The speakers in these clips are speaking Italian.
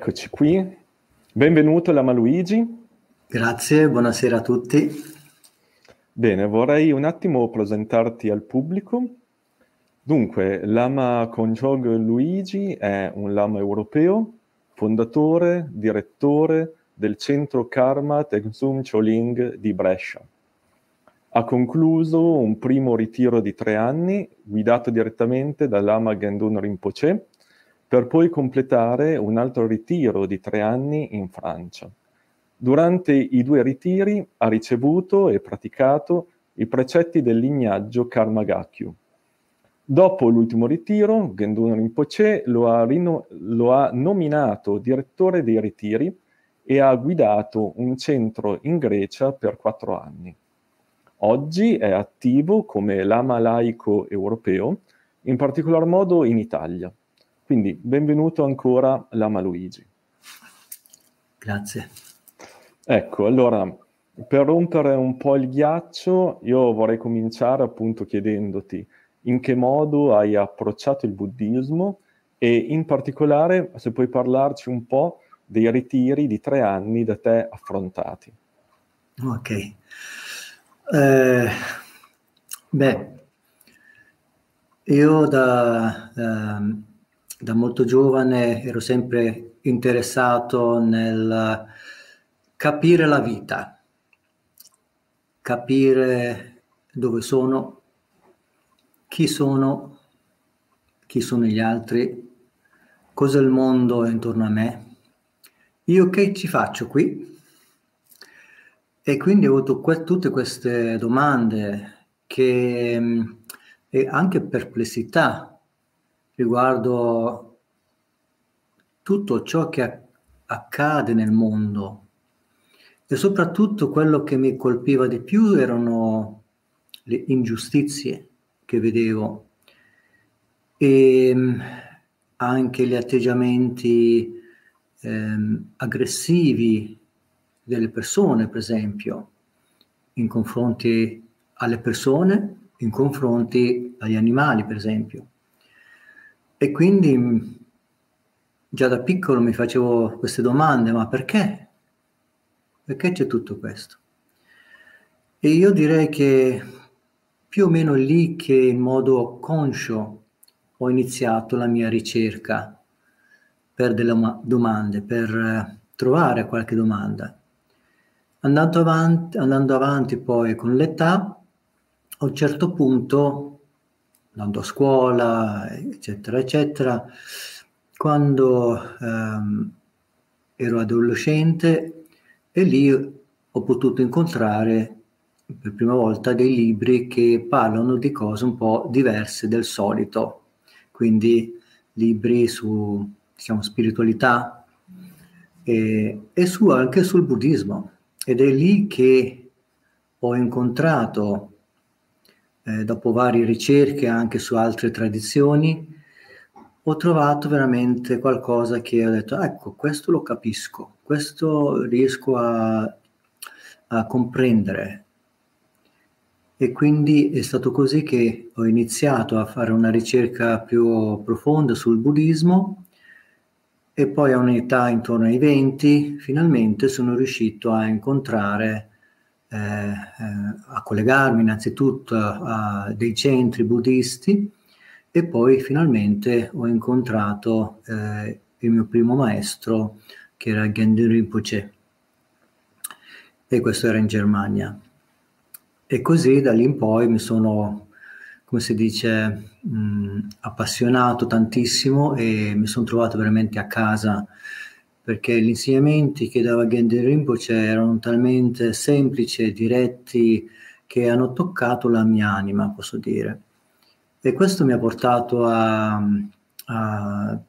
Eccoci qui. Benvenuto Lama Luigi. Grazie, buonasera a tutti. Bene, vorrei un attimo presentarti al pubblico. Dunque, Lama Konjog Luigi è un lama europeo, fondatore, direttore del centro Karma Tengzum Choling di Brescia. Ha concluso un primo ritiro di tre anni, guidato direttamente da Lama Gendun Rinpoche, per poi completare un altro ritiro di tre anni in Francia. Durante i due ritiri ha ricevuto e praticato i precetti del lignaggio Karma Gakyu. Dopo l'ultimo ritiro, Gendun Rinpoche lo ha, rino- lo ha nominato direttore dei ritiri e ha guidato un centro in Grecia per quattro anni. Oggi è attivo come lama laico europeo, in particolar modo in Italia. Quindi benvenuto ancora Lama Luigi. Grazie. Ecco, allora, per rompere un po' il ghiaccio, io vorrei cominciare appunto chiedendoti in che modo hai approcciato il buddismo e in particolare se puoi parlarci un po' dei ritiri di tre anni da te affrontati. Ok. Eh, beh, io da, da da molto giovane ero sempre interessato nel capire la vita, capire dove sono, chi sono, chi sono gli altri, cos'è il mondo intorno a me, io che ci faccio qui? E quindi ho avuto que- tutte queste domande che, e anche perplessità riguardo tutto ciò che accade nel mondo e soprattutto quello che mi colpiva di più erano le ingiustizie che vedevo e ehm, anche gli atteggiamenti ehm, aggressivi delle persone, per esempio, in confronti alle persone, in confronti agli animali, per esempio. E quindi mm, già da piccolo mi facevo queste domande, ma perché? Perché c'è tutto questo? E io direi che più o meno lì che in modo conscio ho iniziato la mia ricerca per delle domande, per eh, trovare qualche domanda. Andando avanti, andando avanti poi con l'età, a un certo punto andando a scuola, eccetera, eccetera. Quando ehm, ero adolescente e lì ho potuto incontrare per prima volta dei libri che parlano di cose un po' diverse del solito, quindi libri su diciamo, spiritualità e, e su, anche sul buddismo. Ed è lì che ho incontrato eh, dopo varie ricerche anche su altre tradizioni, ho trovato veramente qualcosa che ho detto, ecco, questo lo capisco, questo riesco a, a comprendere. E quindi è stato così che ho iniziato a fare una ricerca più profonda sul buddismo e poi a un'età intorno ai 20 finalmente sono riuscito a incontrare eh, eh, a collegarmi innanzitutto a, dei centri buddisti e poi finalmente ho incontrato eh, il mio primo maestro che era Gendin Rinpoche e questo era in Germania. E così da lì in poi mi sono, come si dice, mh, appassionato tantissimo e mi sono trovato veramente a casa perché gli insegnamenti che dava Gendin Rinpoche erano talmente semplici e diretti che hanno toccato la mia anima, posso dire. E questo mi ha portato a, a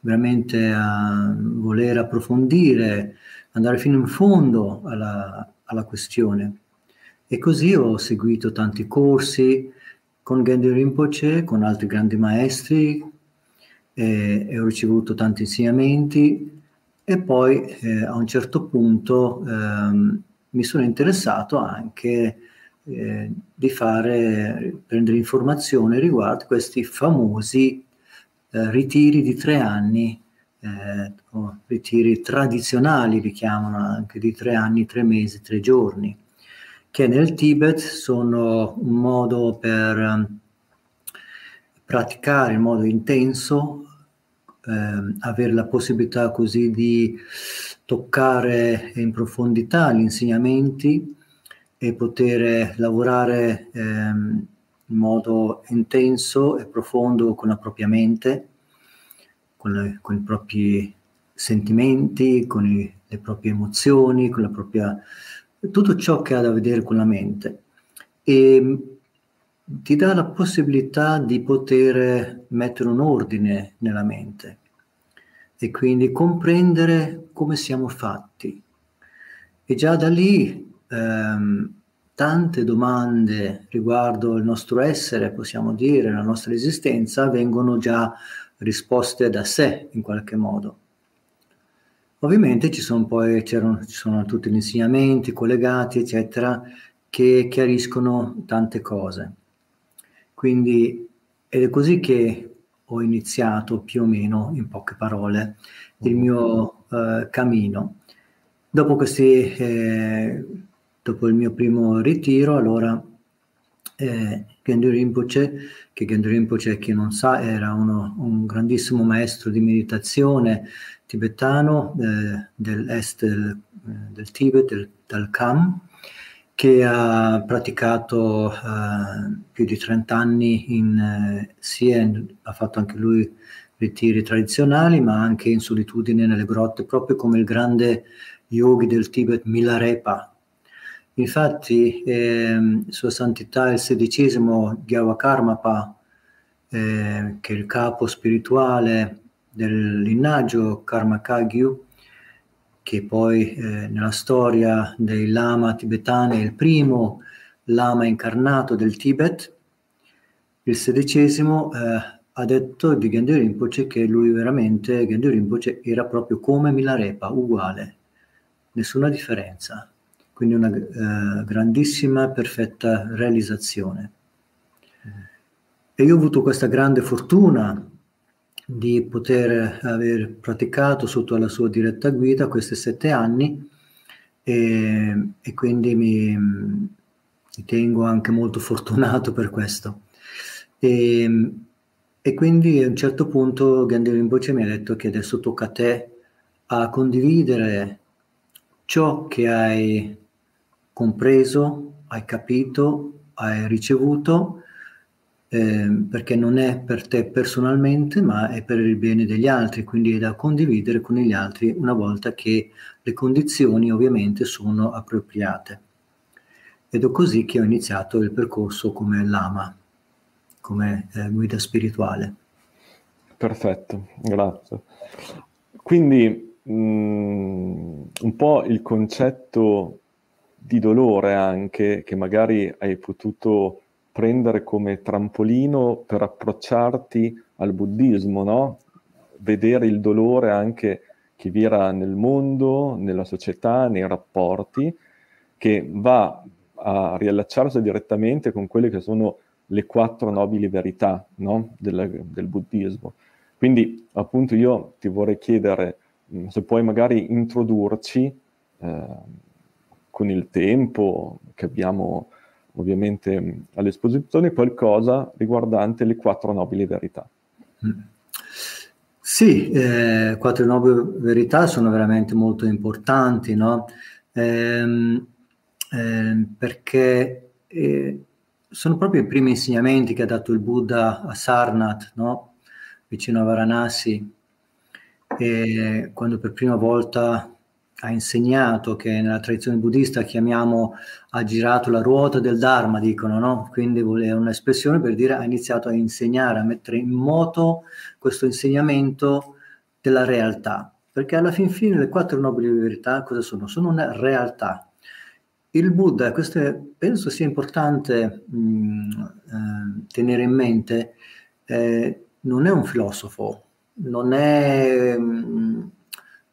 veramente a voler approfondire, andare fino in fondo alla, alla questione. E così ho seguito tanti corsi con Gendin Rinpoche, con altri grandi maestri, e, e ho ricevuto tanti insegnamenti e poi eh, a un certo punto ehm, mi sono interessato anche eh, di fare, prendere informazioni riguardo questi famosi eh, ritiri di tre anni eh, ritiri tradizionali, li chiamano anche di tre anni, tre mesi, tre giorni, che nel Tibet sono un modo per um, praticare in modo intenso, eh, avere la possibilità così di toccare in profondità gli insegnamenti e poter lavorare ehm, in modo intenso e profondo con la propria mente, con, le, con i propri sentimenti, con i, le proprie emozioni, con la propria tutto ciò che ha da vedere con la mente. E ti dà la possibilità di poter mettere un ordine nella mente e quindi comprendere come siamo fatti. E già da lì ehm, tante domande riguardo il nostro essere, possiamo dire, la nostra esistenza, vengono già risposte da sé in qualche modo. Ovviamente ci sono poi ci sono tutti gli insegnamenti collegati, eccetera, che chiariscono tante cose. Quindi ed è così che ho iniziato più o meno, in poche parole, il mio eh, cammino. Dopo, questi, eh, dopo il mio primo ritiro, allora eh, Gendu Rinpoche, che Gendu Rinpoche, chi non sa, era uno, un grandissimo maestro di meditazione tibetano eh, dell'est del, eh, del Tibet, del, del Kham, che ha praticato uh, più di 30 anni in uh, sia ha fatto anche lui ritiri tradizionali, ma anche in solitudine nelle grotte, proprio come il grande yogi del Tibet Milarepa. Infatti, eh, Sua Santità il sedicesimo Gyavakarmapa, eh, che è il capo spirituale del linnaggio Karmakagyu, che poi eh, nella storia dei lama tibetani è il primo lama incarnato del Tibet, il sedicesimo eh, ha detto di Gandhi Rinpoche che lui veramente, Gandhi Rinpoche era proprio come Milarepa, uguale, nessuna differenza. Quindi una eh, grandissima, perfetta realizzazione. E io ho avuto questa grande fortuna di poter aver praticato sotto la sua diretta guida questi sette anni e, e quindi mi, mi, tengo anche molto fortunato per questo. E, e quindi a un certo punto Gandhi Rinpoche mi ha detto che adesso tocca a te a condividere ciò che hai compreso, hai capito, hai ricevuto eh, perché non è per te personalmente, ma è per il bene degli altri, quindi è da condividere con gli altri una volta che le condizioni ovviamente sono appropriate. Ed è così che ho iniziato il percorso come lama, come eh, guida spirituale. Perfetto, grazie. Quindi mh, mm, un po' il concetto di dolore anche che magari hai potuto prendere come trampolino per approcciarti al buddismo, no? Vedere il dolore anche che vi era nel mondo, nella società, nei rapporti, che va a riallacciarsi direttamente con quelle che sono le quattro nobili verità no? del, del, buddismo. Quindi appunto io ti vorrei chiedere mm, se puoi magari introdurci eh, con il tempo che abbiamo ovviamente all'esposizione qualcosa riguardante le quattro nobili verità. Sì, eh, quattro nobili verità sono veramente molto importanti, no? Ehm, eh, perché eh, sono proprio i primi insegnamenti che ha dato il Buddha a Sarnath, no? vicino a Varanasi, quando per prima volta ha insegnato, che nella tradizione buddista chiamiamo ha girato la ruota del Dharma, dicono, no? Quindi è un'espressione per dire ha iniziato a insegnare, a mettere in moto questo insegnamento della realtà. Perché alla fin fine le quattro nobili verità cosa sono? Sono una realtà. Il Buddha, questo è, penso sia importante mh, eh, tenere in mente, eh, non è un filosofo, non è... Mh,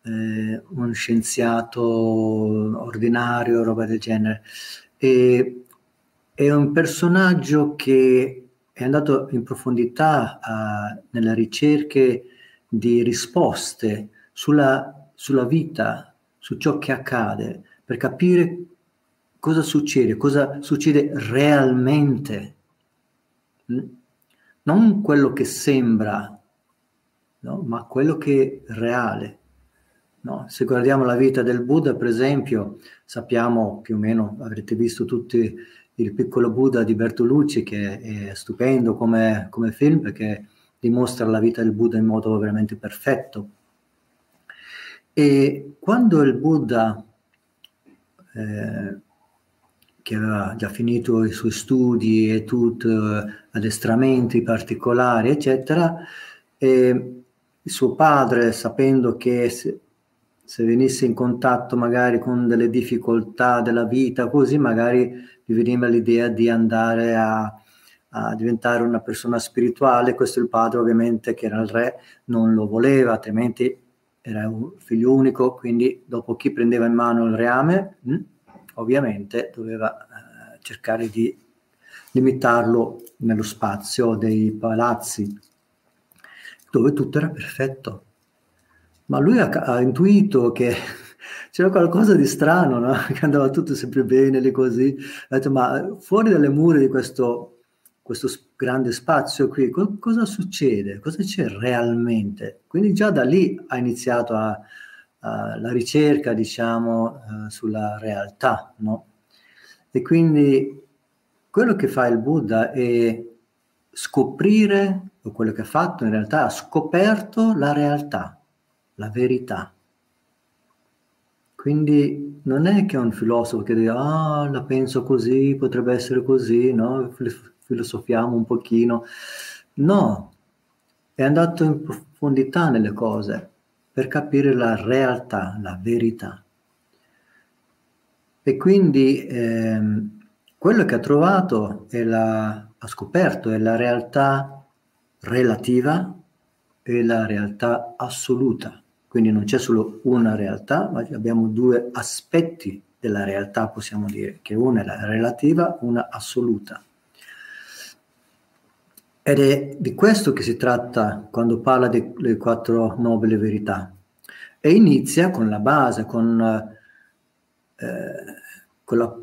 eh, un scienziato ordinario, roba del genere. E, è un personaggio che è andato in profondità a, nelle ricerche di risposte sulla, sulla vita, su ciò che accade, per capire cosa succede, cosa succede realmente. Mm? Non quello che sembra, no? ma quello che è reale. No? Se guardiamo la vita del Buddha, per esempio, sappiamo più o meno, avrete visto tutti il piccolo Buddha di Bertolucci, che è stupendo come, come film perché dimostra la vita del Buddha in modo veramente perfetto. E quando il Buddha, eh, che aveva già finito i suoi studi e tutto, addestramenti particolari, eccetera, e il suo padre, sapendo che se, se venisse in contatto magari con delle difficoltà della vita, così magari gli veniva l'idea di andare a, a diventare una persona spirituale. Questo il padre, ovviamente, che era il re, non lo voleva, altrimenti era un figlio unico, quindi dopo chi prendeva in mano il reame, mh, hm, ovviamente doveva eh, cercare di limitarlo nello spazio dei palazzi dove tutto era perfetto. Ma lui ha, ha intuito che c'era qualcosa di strano, no? che andava tutto sempre bene, lì così. Ha detto, ma fuori dalle mura di questo, questo grande spazio qui, co- cosa succede? Cosa c'è realmente? Quindi già da lì ha iniziato a, a, la ricerca, diciamo, uh, sulla realtà, no? E quindi quello che fa il Buddha è scoprire o quello che ha fatto in realtà ha scoperto la realtà, la verità. Quindi non è che è un filosofo che dice, ah, la penso così, potrebbe essere così, no? Filosofiamo un pochino. No, è andato in profondità nelle cose per capire la realtà, la verità. E quindi ehm, quello che ha trovato e ha scoperto è la realtà relativa e la realtà assoluta. Quindi non c'è solo una realtà, ma abbiamo due aspetti della realtà, possiamo dire, che una è la relativa, una assoluta. Ed è di questo che si tratta quando parla delle quattro nobili verità. E inizia con la base, con, eh, con la,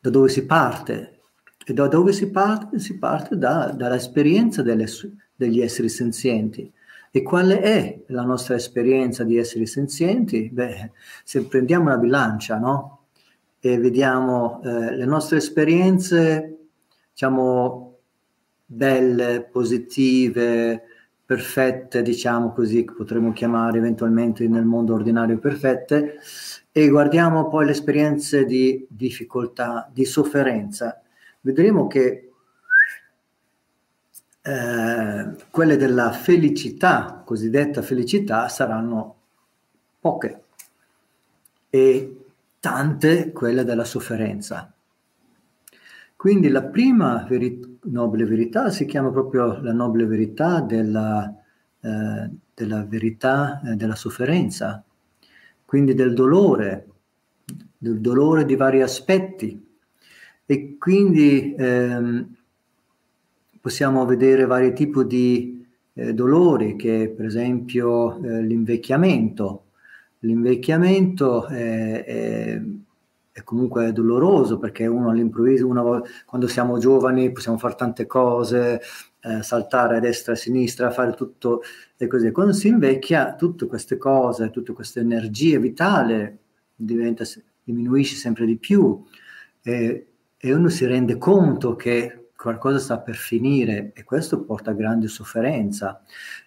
da dove si parte. E da dove si parte? Si parte da, dall'esperienza delle, degli esseri senzienti. E qual è la nostra esperienza di esseri senzienti? Beh, se prendiamo una bilancia, no? E vediamo eh, le nostre esperienze, diciamo, belle, positive, perfette, diciamo così, che potremmo chiamare eventualmente nel mondo ordinario perfette, e guardiamo poi le esperienze di difficoltà, di sofferenza, vedremo che eh, quelle della felicità, cosiddetta felicità, saranno poche e tante quelle della sofferenza. Quindi la prima veri- nobile verità si chiama proprio la nobile verità della, eh, della verità eh, della sofferenza, quindi del dolore, del dolore di vari aspetti. E quindi ehm, possiamo vedere vari tipi di eh, dolori, che per esempio eh, l'invecchiamento. L'invecchiamento è, è, è, comunque doloroso perché uno all'improvviso, uno, quando siamo giovani possiamo fare tante cose, eh, saltare a destra e a sinistra, fare tutto e così. Quando si invecchia, tutte queste cose, tutte queste energie vitali diventa, diminuisce sempre di più e, e uno si rende conto che qualcosa sta per finire e questo porta a grande sofferenza.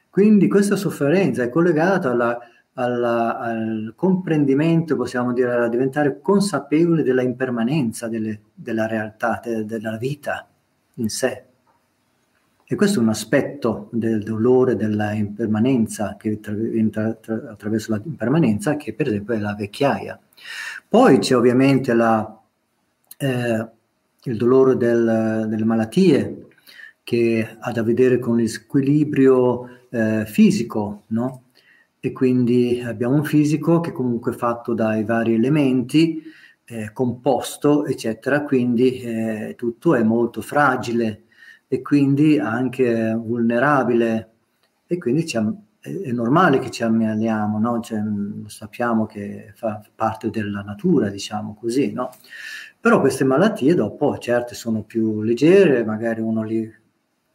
Quindi questa sofferenza è collegata alla, alla, al comprendimento, possiamo dire, a diventare consapevoli della impermanenza delle, della realtà, de, della vita in sé. E questo è un aspetto del dolore, della impermanenza che entra tra, attraverso la impermanenza, che per esempio è la vecchiaia. Poi c'è ovviamente la, eh, il dolore del, delle malattie che ha da vedere con l'equilibrio eh, fisico, no? E quindi abbiamo un fisico che comunque è fatto dai vari elementi, eh, composto, eccetera, quindi eh, tutto è molto fragile e quindi anche vulnerabile e quindi è, è, normale che ci ammaliamo, no? cioè, sappiamo che fa parte della natura, diciamo così, no? Però queste malattie dopo, certe sono più leggere, magari uno li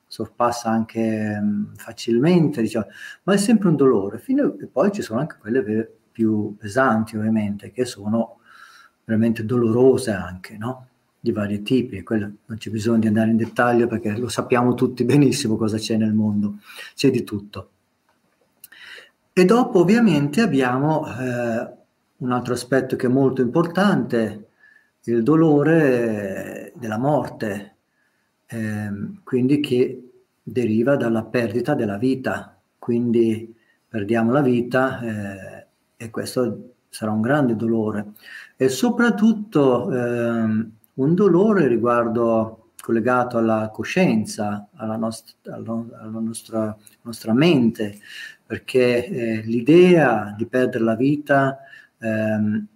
sorpassa anche um, facilmente, diciamo, ma è sempre un dolore. Fino, e poi ci sono anche quelle più pesanti, ovviamente, che sono veramente dolorose anche, no? Di vari tipi, e quello non c'è bisogno di andare in dettaglio perché lo sappiamo tutti benissimo cosa c'è nel mondo, c'è di tutto. E dopo ovviamente abbiamo eh, un altro aspetto che è molto importante, il dolore della morte, eh, quindi che deriva dalla perdita della vita, quindi perdiamo la vita eh, e questo sarà un grande dolore. E soprattutto eh, un dolore riguardo collegato alla coscienza, alla, nost- alla nostra, nostra, mente, perché eh, l'idea di perdere la vita ehm,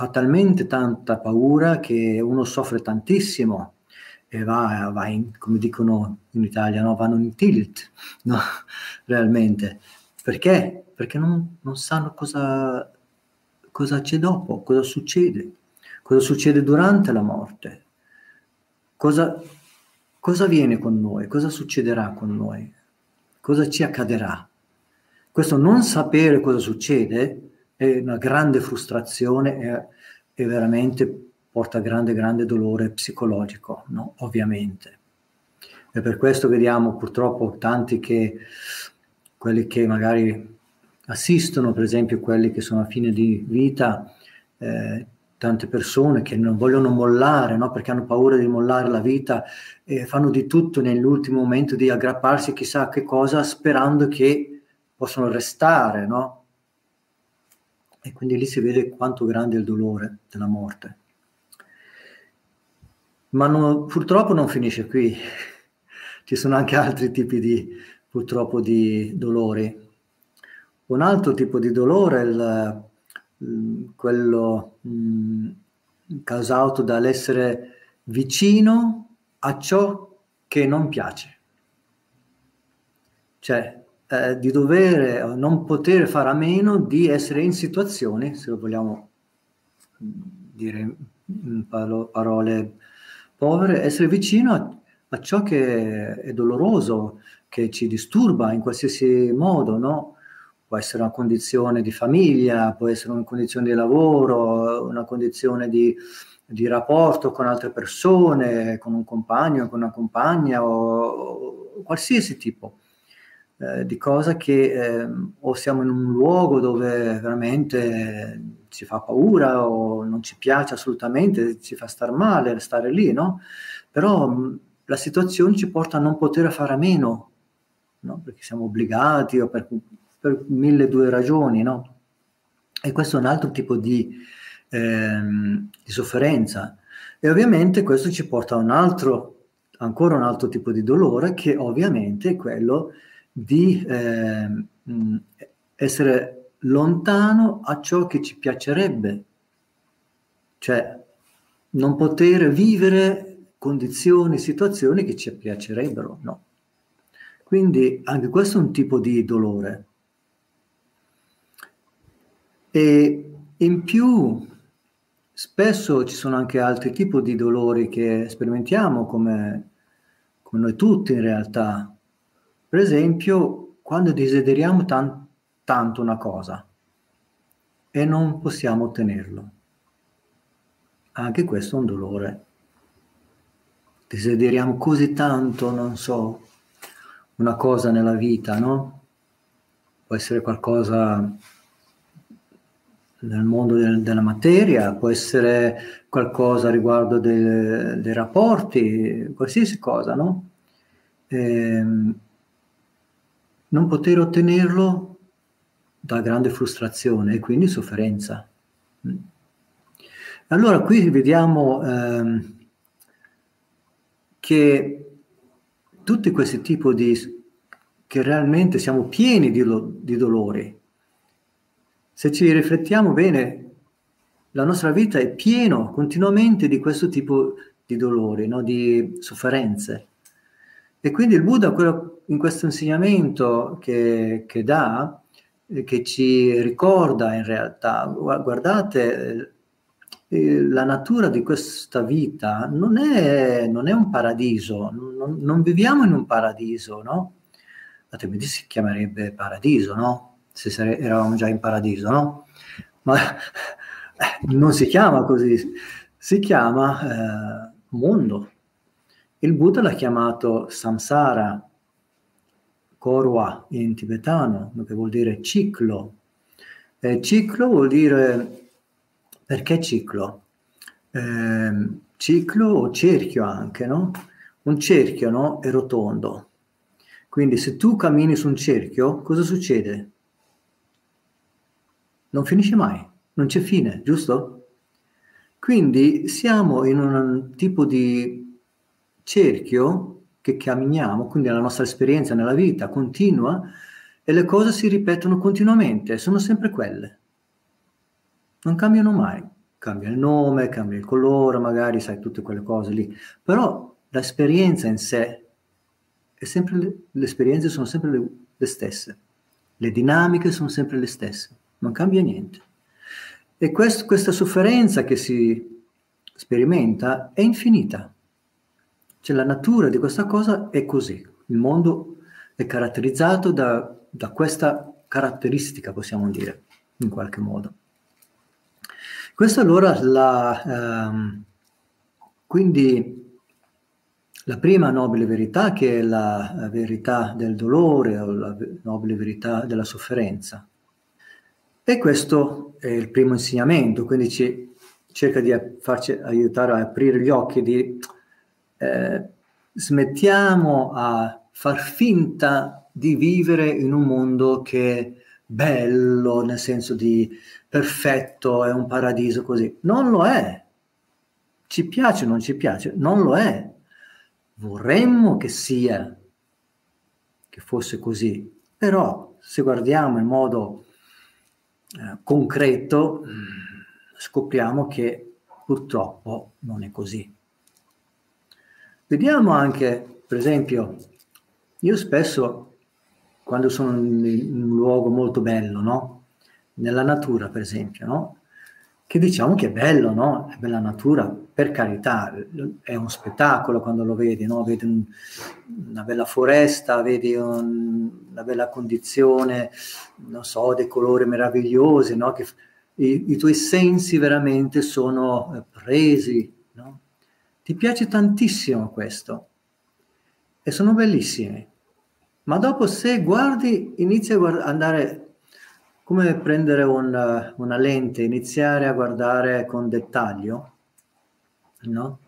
fa talmente tanta paura che uno soffre tantissimo e va, va in, come dicono in Italia, no? vanno in tilt, no? realmente. Perché? Perché non, non sanno cosa, cosa c'è dopo, cosa succede, cosa succede durante la morte, cosa, cosa avviene con noi, cosa succederà con noi, cosa ci accadrà. Questo non sapere cosa succede è una grande frustrazione e, e veramente porta grande, grande dolore psicologico, no? ovviamente. E per questo vediamo purtroppo tanti che, quelli che magari assistono, per esempio quelli che sono a fine di vita, eh, tante persone che non vogliono mollare, no? perché hanno paura di mollare la vita e fanno di tutto nell'ultimo momento di aggrapparsi chissà che cosa sperando che possano restare, no? E quindi lì si vede quanto grande è il dolore della morte. Ma no, purtroppo non finisce qui, ci sono anche altri tipi di, purtroppo, di dolori. Un altro tipo di dolore è il, quello mh, causato dall'essere vicino a ciò che non piace. Cioè, eh, di dovere o non poter fare a meno di essere in situazioni, se lo vogliamo dire in parole povere, essere vicino a, a, ciò che è doloroso, che ci disturba in qualsiasi modo, no? Può essere una condizione di famiglia, può essere una condizione di lavoro, una condizione di, di rapporto con altre persone, con un compagno, con una compagna o, o qualsiasi tipo eh, di cosa che eh, o siamo in un luogo dove veramente ci fa paura o non ci piace assolutamente, ci fa star male stare lì, no? Però mh, la situazione ci porta a non poter fare a meno, no? Perché siamo obbligati o per, per mille due ragioni, no? E questo è un altro tipo di, ehm, di sofferenza. E ovviamente questo ci porta a un altro, ancora un altro tipo di dolore che ovviamente è quello di eh, essere lontano a ciò che ci piacerebbe, cioè non poter vivere condizioni, situazioni che ci piacerebbero, no. Quindi anche questo è un tipo di dolore. E in più, spesso ci sono anche altri tipi di dolori che sperimentiamo come, come noi tutti in realtà, per esempio, quando desideriamo tan- tanto una cosa e non possiamo ottenerlo. Anche questo è un dolore. Desideriamo così tanto, non so, una cosa nella vita, no? Può essere qualcosa nel mondo del, della materia, può essere qualcosa riguardo del, dei rapporti, qualsiasi cosa, no? Ehm, non poter ottenerlo dà grande frustrazione e quindi sofferenza. Allora qui vediamo ehm, che tutti questi tipi di che realmente siamo pieni di, di dolori. Se ci riflettiamo bene, la nostra vita è piena continuamente di questo tipo di dolori, no? di sofferenze. E quindi il Buddha, quello, in questo insegnamento che, che dà, eh, che ci ricorda in realtà, guardate, eh, la natura di questa vita non è, non è un paradiso, non, non, viviamo in un paradiso, no? Altrimenti si chiamerebbe paradiso, no? Se sare- eravamo già in paradiso, no? Ma non si chiama così, si chiama eh, mondo. Il Buddha l'ha chiamato samsara, korwa in tibetano, che vuol dire ciclo. Eh, ciclo vuol dire perché ciclo? Eh, ciclo o cerchio anche, no? Un cerchio no? è rotondo. Quindi se tu cammini su un cerchio, cosa succede? Non finisce mai, non c'è fine, giusto? Quindi siamo in un tipo di cerchio che camminiamo, quindi la nostra esperienza nella vita continua e le cose si ripetono continuamente, sono sempre quelle. Non cambiano mai. Cambia il nome, cambia il colore, magari sai tutte quelle cose lì, però l'esperienza in sé è sempre le, le esperienze sono sempre le, le stesse, le dinamiche sono sempre le stesse, non cambia niente. E quest, questa sofferenza che si sperimenta è infinita. Cioè la natura di questa cosa è così. Il mondo è caratterizzato da, da questa caratteristica, possiamo dire, in qualche modo. Questa allora la, ehm, quindi la prima nobile verità che è la verità del dolore o la nobile verità della sofferenza. E questo è il primo insegnamento, quindi ci cerca di farci aiutare a aprire gli occhi, di eh, smettiamo a far finta di vivere in un mondo che è bello, nel senso di perfetto, è un paradiso così. Non lo è. Ci piace o non ci piace? Non lo è. Vorremmo che sia, che fosse così. Però se guardiamo in modo eh, concreto, scopriamo che purtroppo non è così. Vediamo anche, per esempio, io spesso, quando sono in un luogo molto bello, no? nella natura, per esempio, no? che diciamo che è bello, no? È bella natura, per carità, è un spettacolo quando lo vedi, no? Vedi un, una bella foresta, vedi un, una bella condizione, non so, dei colori meravigliosi, no? Che i, i tuoi sensi veramente sono eh, presi? Ti piace tantissimo questo e sono bellissimi. Ma dopo se guardi, inizi a guard- andare come prendere una, una lente, iniziare a guardare con dettaglio, no?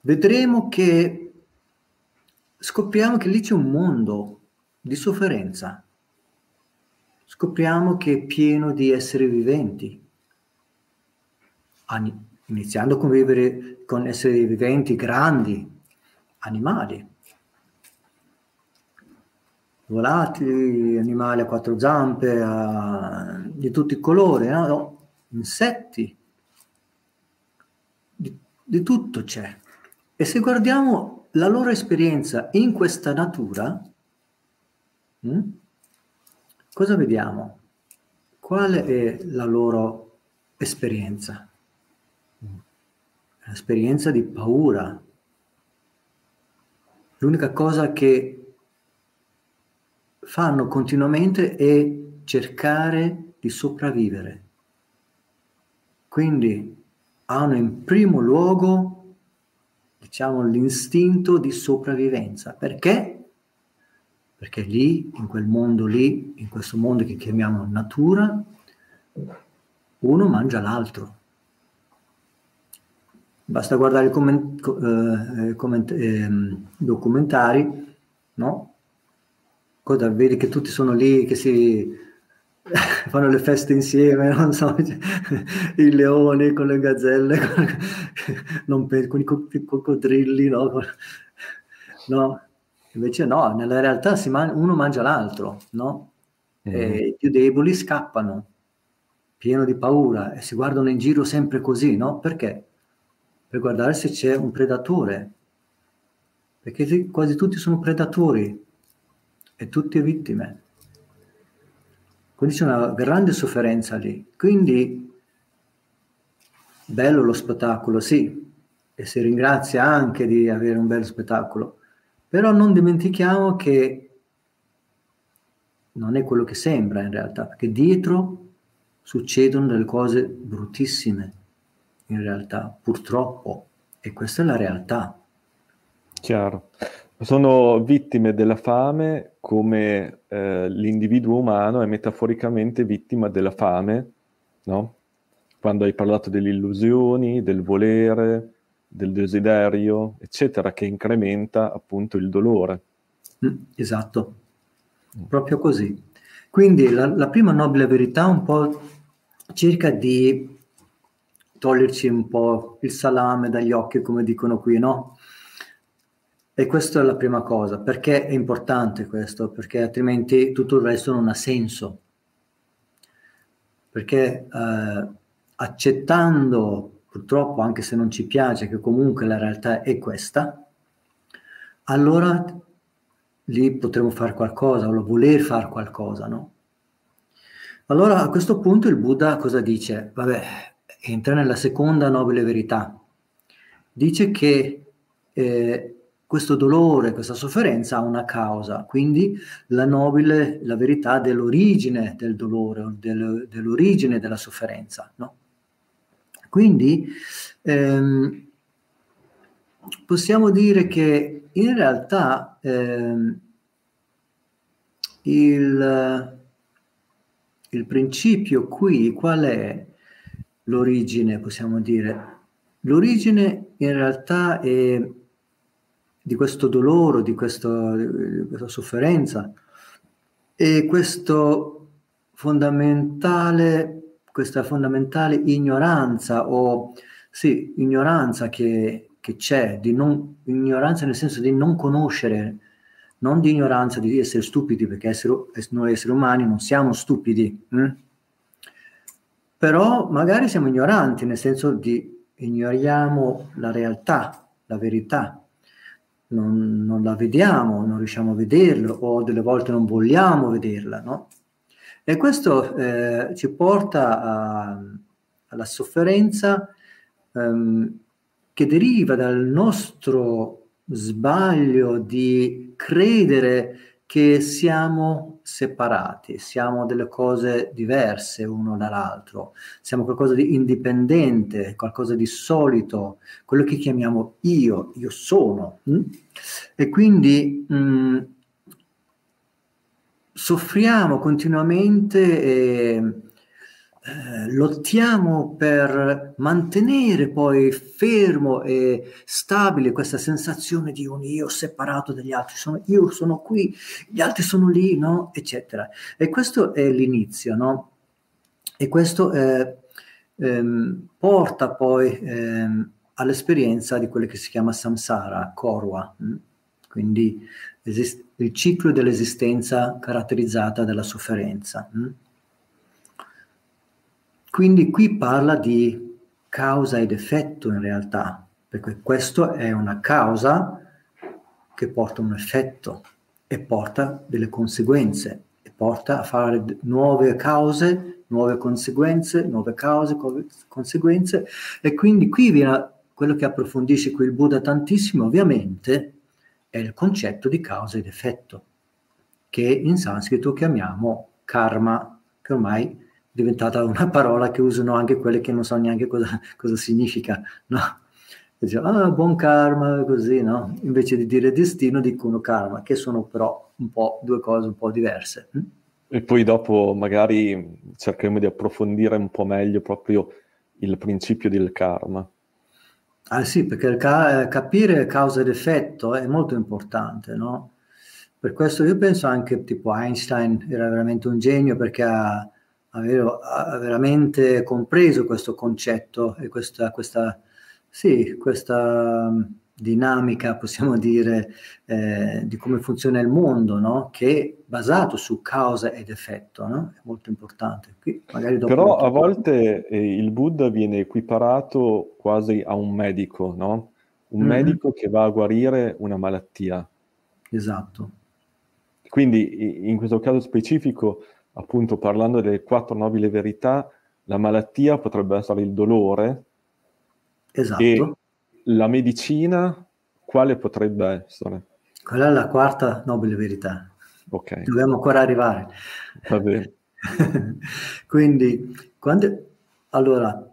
vedremo che scopriamo che lì c'è un mondo di sofferenza. Scopriamo che è pieno di esseri viventi, iniziando con vivere con esseri viventi grandi, animali volatili, animali a quattro zampe, a, di tutti i colori, no? No, insetti, di, di tutto c'è. E se guardiamo la loro esperienza in questa natura, mh, hm, cosa vediamo? Qual è la loro esperienza? L'esperienza di paura. L'unica cosa che fanno continuamente è cercare di sopravvivere. Quindi hanno in primo luogo, diciamo, l'istinto di sopravvivenza. Perché? Perché lì, in quel mondo lì, in questo mondo che chiamiamo natura, uno mangia l'altro. Basta guardare i comment- eh, comment- eh, documentari, no? cosa, vedi che tutti sono lì, che si fanno le feste insieme, non so, i leoni con le gazzelle, con, non per, con i coccodrilli, no? no? Invece no, nella realtà man- uno mangia l'altro, no? Mm-hmm. E i più deboli scappano, pieno di paura, e si guardano in giro sempre così, no? Perché? Per guardare se c'è un predatore. perché quasi tutti sono predatori e tutte vittime. Quindi c'è una grande sofferenza lì. Quindi, bello lo spettacolo, sì, e si ringrazia anche di avere un bello spettacolo, però non dimentichiamo che non è quello che sembra in realtà, perché dietro succedono delle cose bruttissime, in realtà, purtroppo, e questa è la realtà. Chiaro. Sono vittime della fame come eh, l'individuo umano è metaforicamente vittima della fame, no? Quando hai parlato delle illusioni, del volere, del desiderio, eccetera, che incrementa appunto il dolore. Mm, esatto, proprio così. Quindi la, la prima nobile verità un po' cerca di toglierci un po' il salame dagli occhi, come dicono qui, no? E questa è la prima cosa. Perché è importante questo? Perché altrimenti tutto il resto non ha senso. Perché eh, accettando purtroppo anche se non ci piace che comunque la realtà è questa, allora lì potremo fare qualcosa o voler fare qualcosa, no? Allora a questo punto il Buddha cosa dice? Vabbè, entra nella seconda nobile verità. Dice che eh, questo dolore, questa sofferenza ha una causa, quindi la nobile, la verità dell'origine del dolore, del, dell'origine della sofferenza, no? Quindi ehm, possiamo dire che in realtà ehm, il, il principio qui qual è l'origine, possiamo dire? L'origine in realtà è di questo dolore, di, questo, di questa sofferenza, e questo fondamentale questa fondamentale ignoranza o sì, ignoranza che, che c'è, di non, ignoranza nel senso di non conoscere, non di ignoranza di essere stupidi, perché essere, noi esseri umani non siamo stupidi, hm? Però magari siamo ignoranti, nel senso di ignoriamo la realtà, la verità, non, non la vediamo, non riusciamo a vederlo o delle volte non vogliamo vederla, no? E questo eh, ci porta a, alla sofferenza ehm, che deriva dal nostro sbaglio di credere che siamo separati, siamo delle cose diverse uno dall'altro, siamo qualcosa di indipendente, qualcosa di solito, quello che chiamiamo io, io sono. Hm? E quindi mh, mm, soffriamo continuamente e eh, lottiamo per mantenere poi fermo e stabile questa sensazione di un io separato dagli altri, sono, io sono qui, gli altri sono lì, no? eccetera. E questo è l'inizio, no? E questo eh, ehm, porta poi ehm, all'esperienza di quello che si chiama samsara, korwa, hm? quindi esist- il ciclo dell'esistenza caratterizzata dalla sofferenza. Hm? Quindi qui parla di causa ed effetto in realtà, perché questo è una causa che porta un effetto e porta delle conseguenze e porta a fare nuove cause, nuove conseguenze, nuove cause, conseguenze. E quindi qui viene quello che approfondisce qui il Buddha tantissimo ovviamente è il concetto di causa ed effetto, che in sanscrito chiamiamo karma, che ormai diventata una parola che usano anche quelle che non sanno neanche cosa, cosa significa, no? Dice, ah, buon karma, così, no? Invece di dire destino dicono karma, che sono però un po' due cose un po' diverse. Hm? E poi dopo magari cercheremo di approfondire un po' meglio proprio il principio del karma. Ah sì, perché ca- capire causa ed effetto è molto importante, no? Per questo io penso anche tipo Einstein era veramente un genio perché ha, ha veramente compreso questo concetto e questa, questa, sì, questa dinamica, possiamo dire, eh, di come funziona il mondo, no? che è basato su causa ed effetto, no? è molto importante. Qui, Però a volte eh, il Buddha viene equiparato quasi a un medico, no? un mm-hmm. medico che va a guarire una malattia. Esatto. Quindi in questo caso specifico, appunto parlando delle quattro nobili verità, la malattia potrebbe essere il dolore. Esatto. E la medicina, quale potrebbe essere? Quella è la quarta nobile verità. Ok. Dobbiamo ancora arrivare. Va bene. Quindi, quando, allora,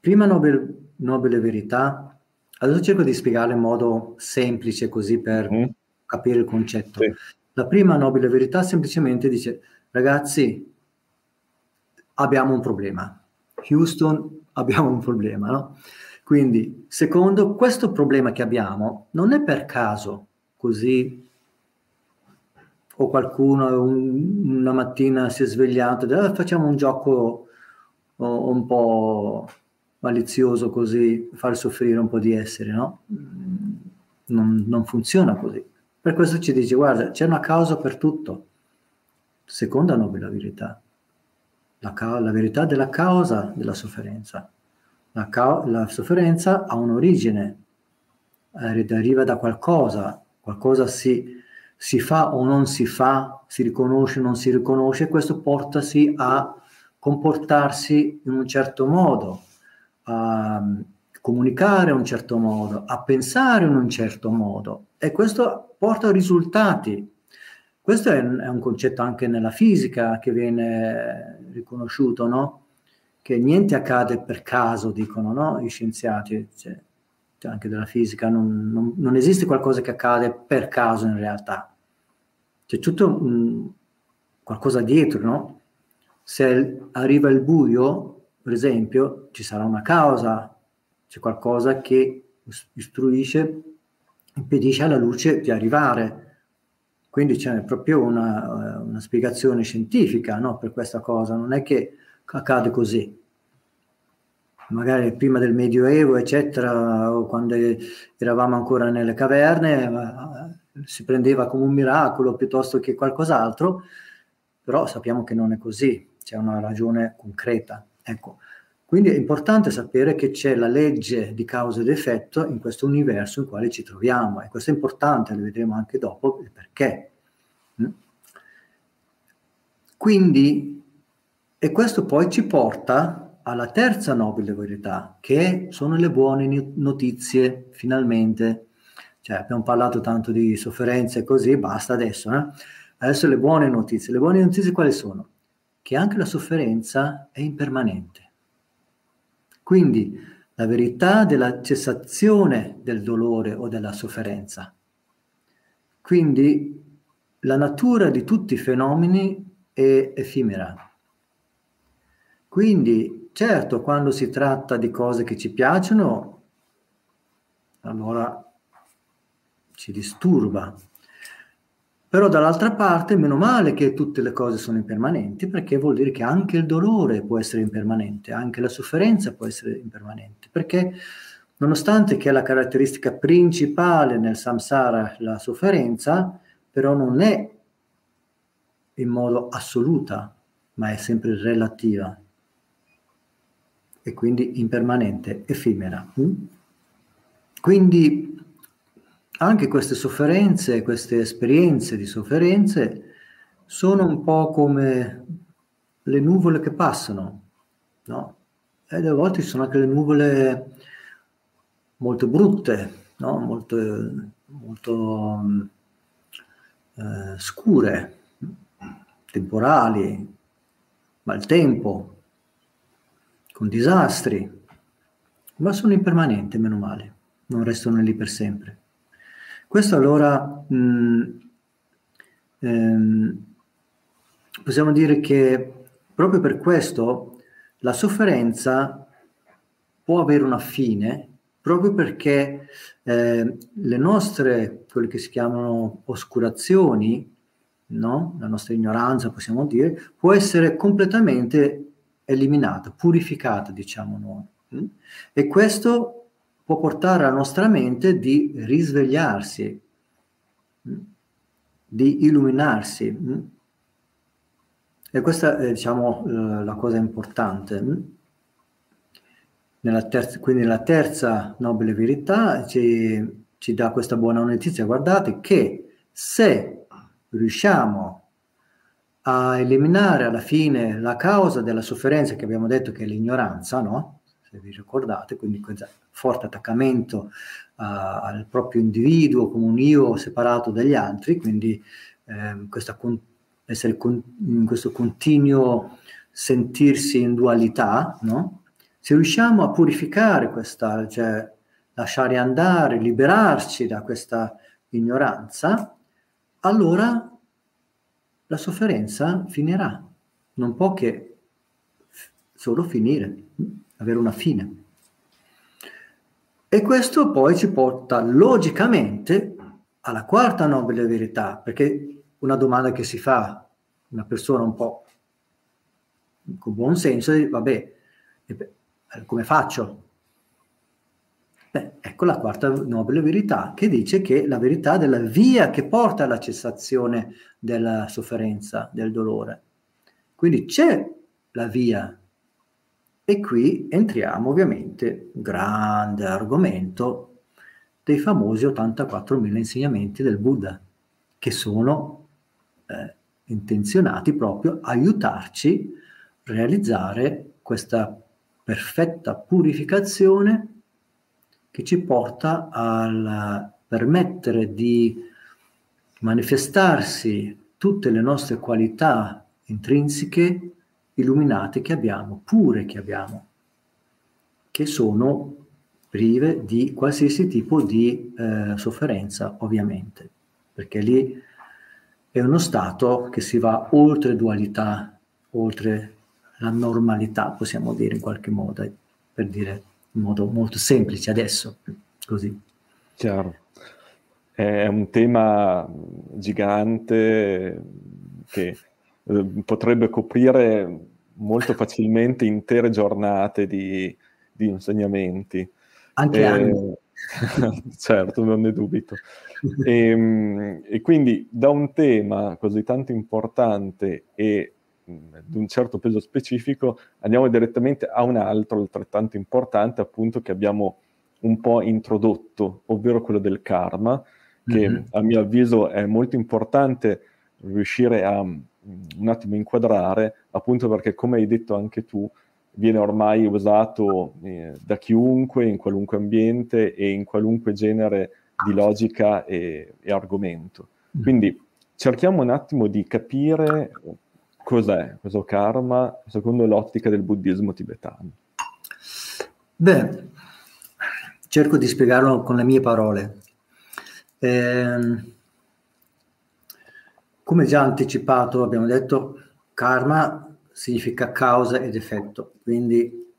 prima nobile, nobile verità, adesso cerco di spiegarla in modo semplice così per mm. capire il concetto. Sì. La prima nobile verità semplicemente dice, ragazzi, abbiamo un problema. Houston, abbiamo un problema, no? Quindi, secondo, questo problema che abbiamo non è per caso così o qualcuno un, una mattina si è svegliato e ah, facciamo un gioco oh, un po' malizioso così, far soffrire un po' di esseri, no? Non, non funziona così. Per questo ci dice, guarda, c'è una causa per tutto. Seconda nobile verità. La, ca- la verità della causa della sofferenza. La, ca- la sofferenza ha un'origine, eh, deriva da qualcosa, qualcosa si, si, fa o non si fa, si riconosce o non si riconosce, questo portasi a comportarsi in un certo modo, a comunicare in un certo modo, a pensare in un certo modo e questo porta a risultati. Questo è un, è un concetto anche nella fisica che viene riconosciuto, no? Che niente accade per caso, dicono no? gli scienziati. Cioè, cioè, anche della fisica, non, non, non, esiste qualcosa che accade per caso in realtà. C'è tutto un, qualcosa dietro, no? Se arriva il buio, per esempio, ci sarà una causa, c'è qualcosa che istruisce, impedisce alla luce di arrivare. Quindi c'è proprio una, una spiegazione scientifica no, per questa cosa, non è che accade così magari prima del Medioevo, eccetera, o quando eravamo ancora nelle caverne, eh, si prendeva come un miracolo piuttosto che qualcos'altro, però sappiamo che non è così, c'è una ragione concreta. Ecco. Quindi è importante sapere che c'è la legge di causa ed effetto in questo universo in quale ci troviamo e questo è importante, lo vedremo anche dopo il perché. Mm? Quindi, e questo poi ci porta alla terza nobile verità, che sono le buone notizie, finalmente. Cioè, abbiamo parlato tanto di sofferenze e così, basta adesso. Eh? Adesso le buone notizie. Le buone notizie quali sono? Che anche la sofferenza è impermanente. Quindi la verità della cessazione del dolore o della sofferenza. Quindi la natura di tutti i fenomeni è effimera. Quindi Certo, quando si tratta di cose che ci piacciono, allora ci disturba. Però dall'altra parte, meno male che tutte le cose sono impermanenti, perché vuol dire che anche il dolore può essere impermanente, anche la sofferenza può essere impermanente, perché nonostante che è la caratteristica principale nel samsara la sofferenza, però non è in modo assoluta, ma è sempre relativa e quindi impermanente, effimera. Mm? Quindi anche queste sofferenze, queste esperienze di sofferenze sono un po' come le nuvole che passano, no? Ed a volte ci sono anche le nuvole molto brutte, no? molto, molto eh, scure, temporali, maltempo, con disastri, ma sono impermanenti, meno male, non restano lì per sempre. Questo allora mh, mm, ehm, possiamo dire che proprio per questo la sofferenza può avere una fine proprio perché eh, le nostre, quelle che si chiamano oscurazioni, no? la nostra ignoranza possiamo dire, può essere completamente eliminata, purificata, diciamo noi. Mm? E questo può portare la nostra mente di risvegliarsi, mm? di illuminarsi. Mm? E questa è, diciamo, la cosa importante. nella terza, quindi nella terza nobile verità ci, ci dà questa buona notizia, guardate che se riusciamo a eliminare alla fine la causa della sofferenza che abbiamo detto che è l'ignoranza, no? Se vi ricordate, quindi questo forte attaccamento uh, al proprio individuo come un io separato dagli altri, quindi eh, questa con- essere con- in questo continuo sentirsi in dualità, no? Se riusciamo a purificare questa, cioè lasciare andare, liberarci da questa ignoranza, allora la sofferenza finirà. Non può che solo finire, avere una fine. E questo poi ci porta logicamente alla quarta nobile verità, perché una domanda che si fa una persona un po' con buon senso vabbè, come faccio? Beh, ecco la quarta nobile verità che dice che la verità della via che porta alla cessazione della sofferenza, del dolore. Quindi c'è la via. E qui entriamo ovviamente, grande argomento, dei famosi 84.000 insegnamenti del Buddha, che sono eh, intenzionati proprio a aiutarci a realizzare questa perfetta purificazione che ci porta a permettere di manifestarsi tutte le nostre qualità intrinseche illuminate che abbiamo, pure che abbiamo, che sono prive di qualsiasi tipo di eh, sofferenza, ovviamente, perché lì è uno stato che si va oltre dualità, oltre la normalità, possiamo dire in qualche modo, per dire in modo molto semplice adesso, così. Chiaro. È un tema gigante che eh, potrebbe coprire molto facilmente intere giornate di, di insegnamenti. Anche eh, anni. certo, non ne dubito. E, ehm, e, quindi da un tema così tanto importante e di un certo peso specifico, andiamo direttamente a un altro altrettanto importante, appunto, che abbiamo un po' introdotto, ovvero quello del karma, che mm-hmm. a mio avviso è molto importante riuscire a un attimo inquadrare, appunto perché, come hai detto anche tu, viene ormai usato eh, da chiunque, in qualunque ambiente e in qualunque genere di logica e, e argomento. Mm. Quindi cerchiamo un attimo di capire cos'è questo karma secondo l'ottica del buddismo tibetano? Beh, cerco di spiegarlo con le mie parole. Eh, come già anticipato, abbiamo detto, karma significa causa ed effetto, quindi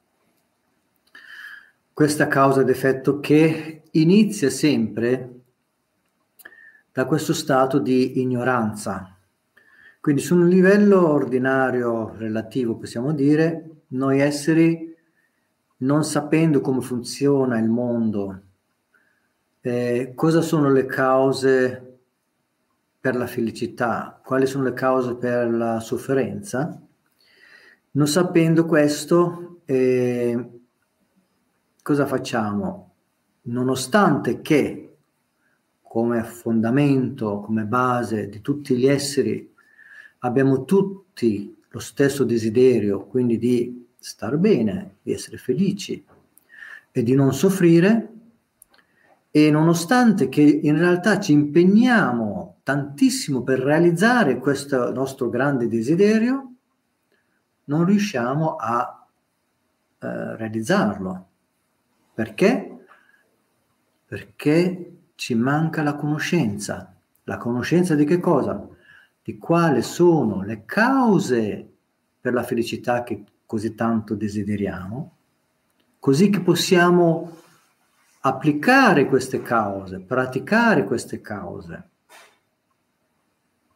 questa causa ed effetto che inizia sempre da questo stato di ignoranza, quindi su un livello ordinario relativo possiamo dire, noi esseri, non sapendo come funziona il mondo, eh, cosa sono le cause per la felicità, quali sono le cause per la sofferenza, non sapendo questo, eh, cosa facciamo? Nonostante che come fondamento, come base di tutti gli esseri abbiamo tutti lo stesso desiderio, quindi di star bene, di essere felici e di non soffrire, e nonostante che in realtà ci impegniamo tantissimo per realizzare questo nostro grande desiderio, non riusciamo a eh, realizzarlo. Perché? Perché ci manca la conoscenza. La conoscenza di che cosa? di quali sono le cause per la felicità che così tanto desideriamo, così che possiamo applicare queste cause, praticare queste cause.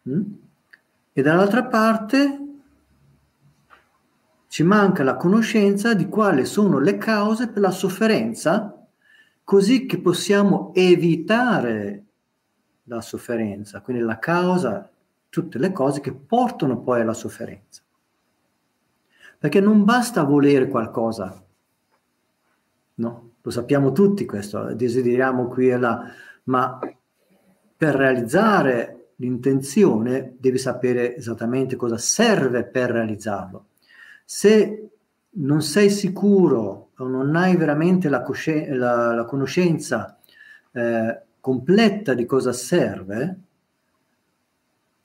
Mm? E dall'altra parte ci manca la conoscenza di quali sono le cause per la sofferenza, così che possiamo evitare la sofferenza, quindi la causa tutte le cose che portano poi alla sofferenza. Perché non basta volere qualcosa, no? Lo sappiamo tutti questo, desideriamo qui e là, ma per realizzare l'intenzione devi sapere esattamente cosa serve per realizzarlo. Se non sei sicuro o non hai veramente la, cosci- la, la conoscenza eh, completa di cosa serve,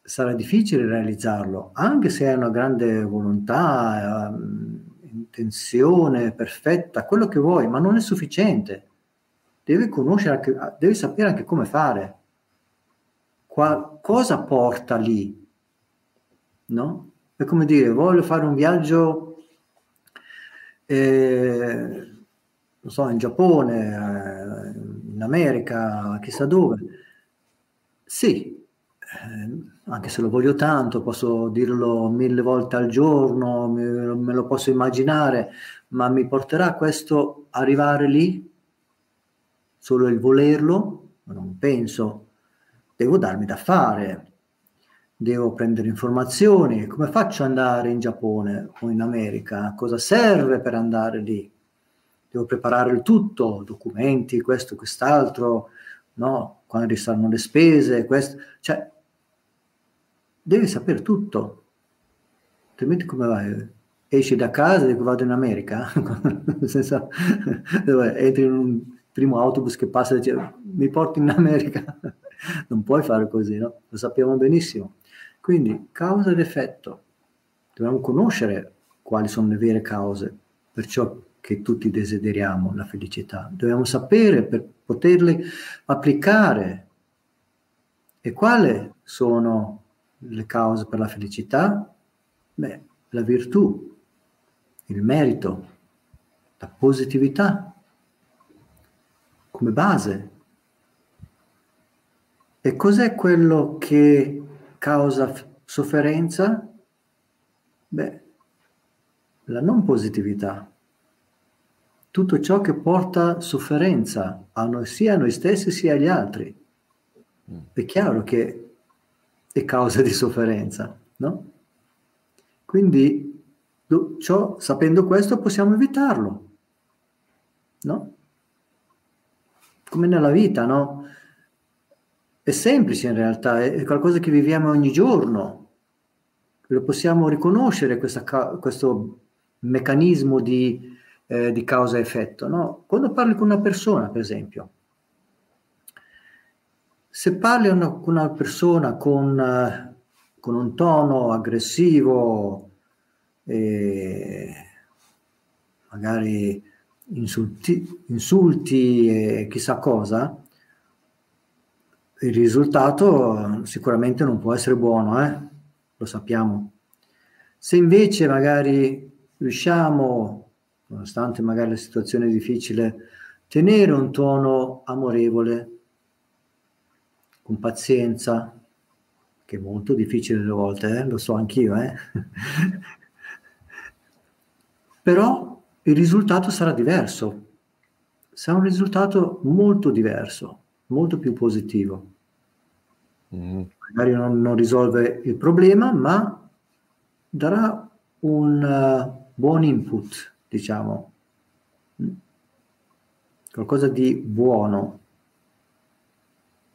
sarà difficile realizzarlo, anche se hai una grande volontà, eh, intenzione perfetta, quello che vuoi, ma non è sufficiente. Devi conoscere, anche, devi sapere anche come fare. Qua, cosa porta lì? No? È come dire, voglio fare un viaggio, eh, non so, in Giappone, eh, in America, chissà dove. Sì, eh, anche se lo voglio tanto, posso dirlo mille volte al giorno, me, lo posso immaginare, ma mi porterà questo arrivare lì? Solo il volerlo? Non penso. Devo darmi da fare, devo prendere informazioni. Come faccio ad andare in Giappone o in America? Cosa serve per andare lì? Devo preparare il tutto, documenti, questo, quest'altro, no? Quando saranno le spese, questo. Cioè, devi sapere tutto, altrimenti come vai? Esci da casa e dico vado in America, senza, entri in un primo autobus che passa e dice mi porti in America, non puoi fare così, no? Lo sappiamo benissimo. Quindi causa ed effetto, dobbiamo conoscere quali sono le vere cause per ciò che tutti desideriamo, la felicità. Dobbiamo sapere per poterle applicare e quali sono le cause per la felicità? Beh, la virtù, il merito, la positività come base. E cos'è quello che causa sofferenza? Beh, la non positività. Tutto ciò che porta sofferenza a noi, sia a noi stessi sia agli altri. Mm. È chiaro che e causa di sofferenza, no? Quindi ciò, sapendo questo possiamo evitarlo, no? Come nella vita, no? È semplice in realtà, è qualcosa che viviamo ogni giorno, lo possiamo riconoscere questa, questo meccanismo di, eh, di causa-effetto, no? Quando parli con una persona, per esempio, se parli con una persona con, eh, con un tono aggressivo, magari insulti, insulti e chissà cosa, il risultato sicuramente non può essere buono, eh? lo sappiamo. Se invece magari riusciamo, nonostante magari la situazione è difficile, tenere un tono amorevole, con pazienza, che è molto difficile alle volte, eh? lo so anch'io, eh? però il risultato sarà diverso, sarà un risultato molto diverso, molto più positivo. Mm. Magari non, non, risolve il problema, ma darà un uh, buon input, diciamo, mm. qualcosa di buono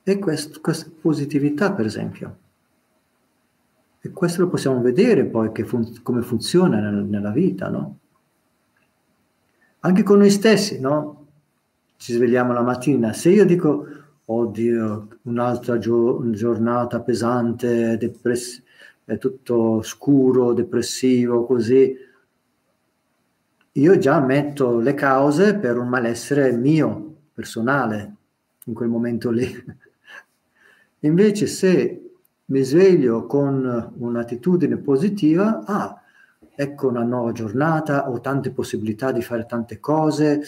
e quest, questa positività, per esempio. E questo lo possiamo vedere poi fun- come funziona nel, nella vita, no? Anche con noi stessi, no? Ci svegliamo la mattina. Se io dico, oddio, un'altra gio- giornata pesante, depress- è tutto scuro, depressivo, così, io già metto le cause per un malessere mio, personale, in quel momento lì. Invece se mi sveglio con un'attitudine positiva, ah, ecco una nuova giornata, ho tante possibilità di fare tante cose,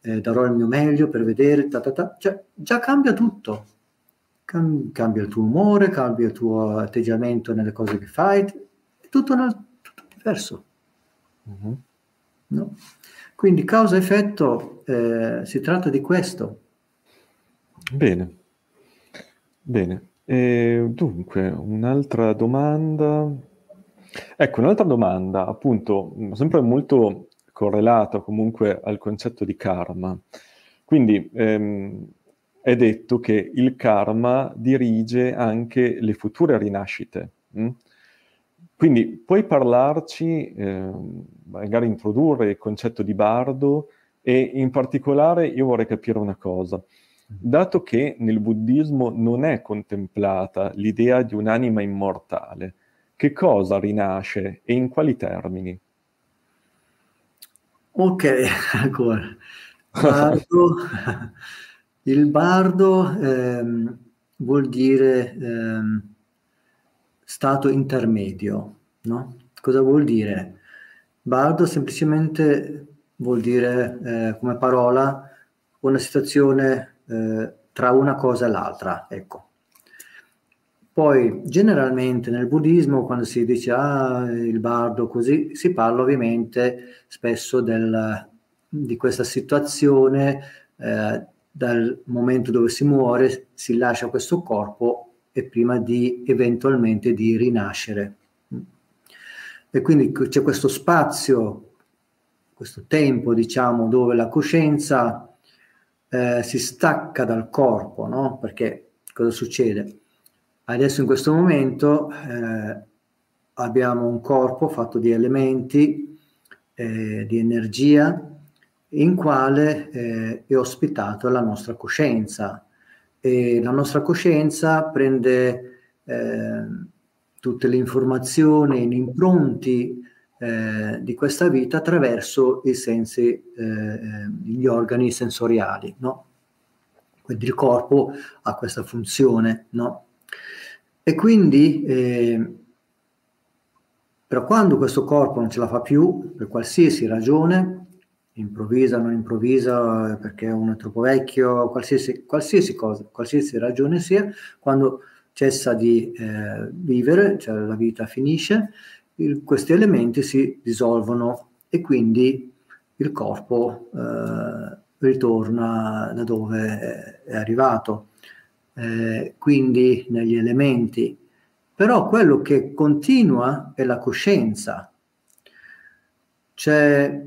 eh, darò il mio meglio per vedere, ta, ta, ta. Cioè, già cambia tutto. Cam- cambia il tuo umore, cambia il tuo atteggiamento nelle cose che fai, è tutto, una, tutto diverso. Mm-hmm. No? Quindi causa-effetto eh, si tratta di questo. Bene. Bene, e dunque un'altra domanda. Ecco, un'altra domanda, appunto, sempre molto correlato comunque al concetto di karma. Quindi ehm, è detto che il karma dirige anche le future rinascite. Hm? Quindi puoi parlarci, eh, magari introdurre il concetto di bardo e in particolare io vorrei capire una cosa. Dato che nel buddismo non è contemplata l'idea di un'anima immortale, che cosa rinasce e in quali termini? Ok, ancora. Bardo, il bardo ehm, vuol dire ehm, stato intermedio, no? Cosa vuol dire? Bardo semplicemente vuol dire eh, come parola una situazione eh, tra una cosa e l'altra, ecco. Poi generalmente nel buddismo quando si dice ah, il bardo così, si parla ovviamente spesso del, di questa situazione eh, dal momento dove si muore, si lascia questo corpo e prima di eventualmente di rinascere. E quindi c'è questo spazio, questo tempo, diciamo, dove la coscienza eh, si stacca dal corpo, no? Perché cosa succede? Adesso in questo momento eh, abbiamo un corpo fatto di elementi, eh, di energia, in quale eh, è ospitato la nostra coscienza. E la nostra coscienza prende eh, tutte le informazioni, gli impronti eh, di questa vita attraverso i sensi, eh, gli organi sensoriali. No? Quindi il corpo ha questa funzione, no? E quindi, eh, però quando questo corpo non ce la fa più, per qualsiasi ragione, improvvisa, non improvvisa, perché uno è troppo vecchio, qualsiasi, qualsiasi cosa, qualsiasi ragione sia, quando cessa di eh, vivere, cioè la vita finisce, il, questi elementi si dissolvono e quindi il corpo eh, ritorna da dove è arrivato. Eh, quindi negli elementi, però quello che continua è la coscienza, cioè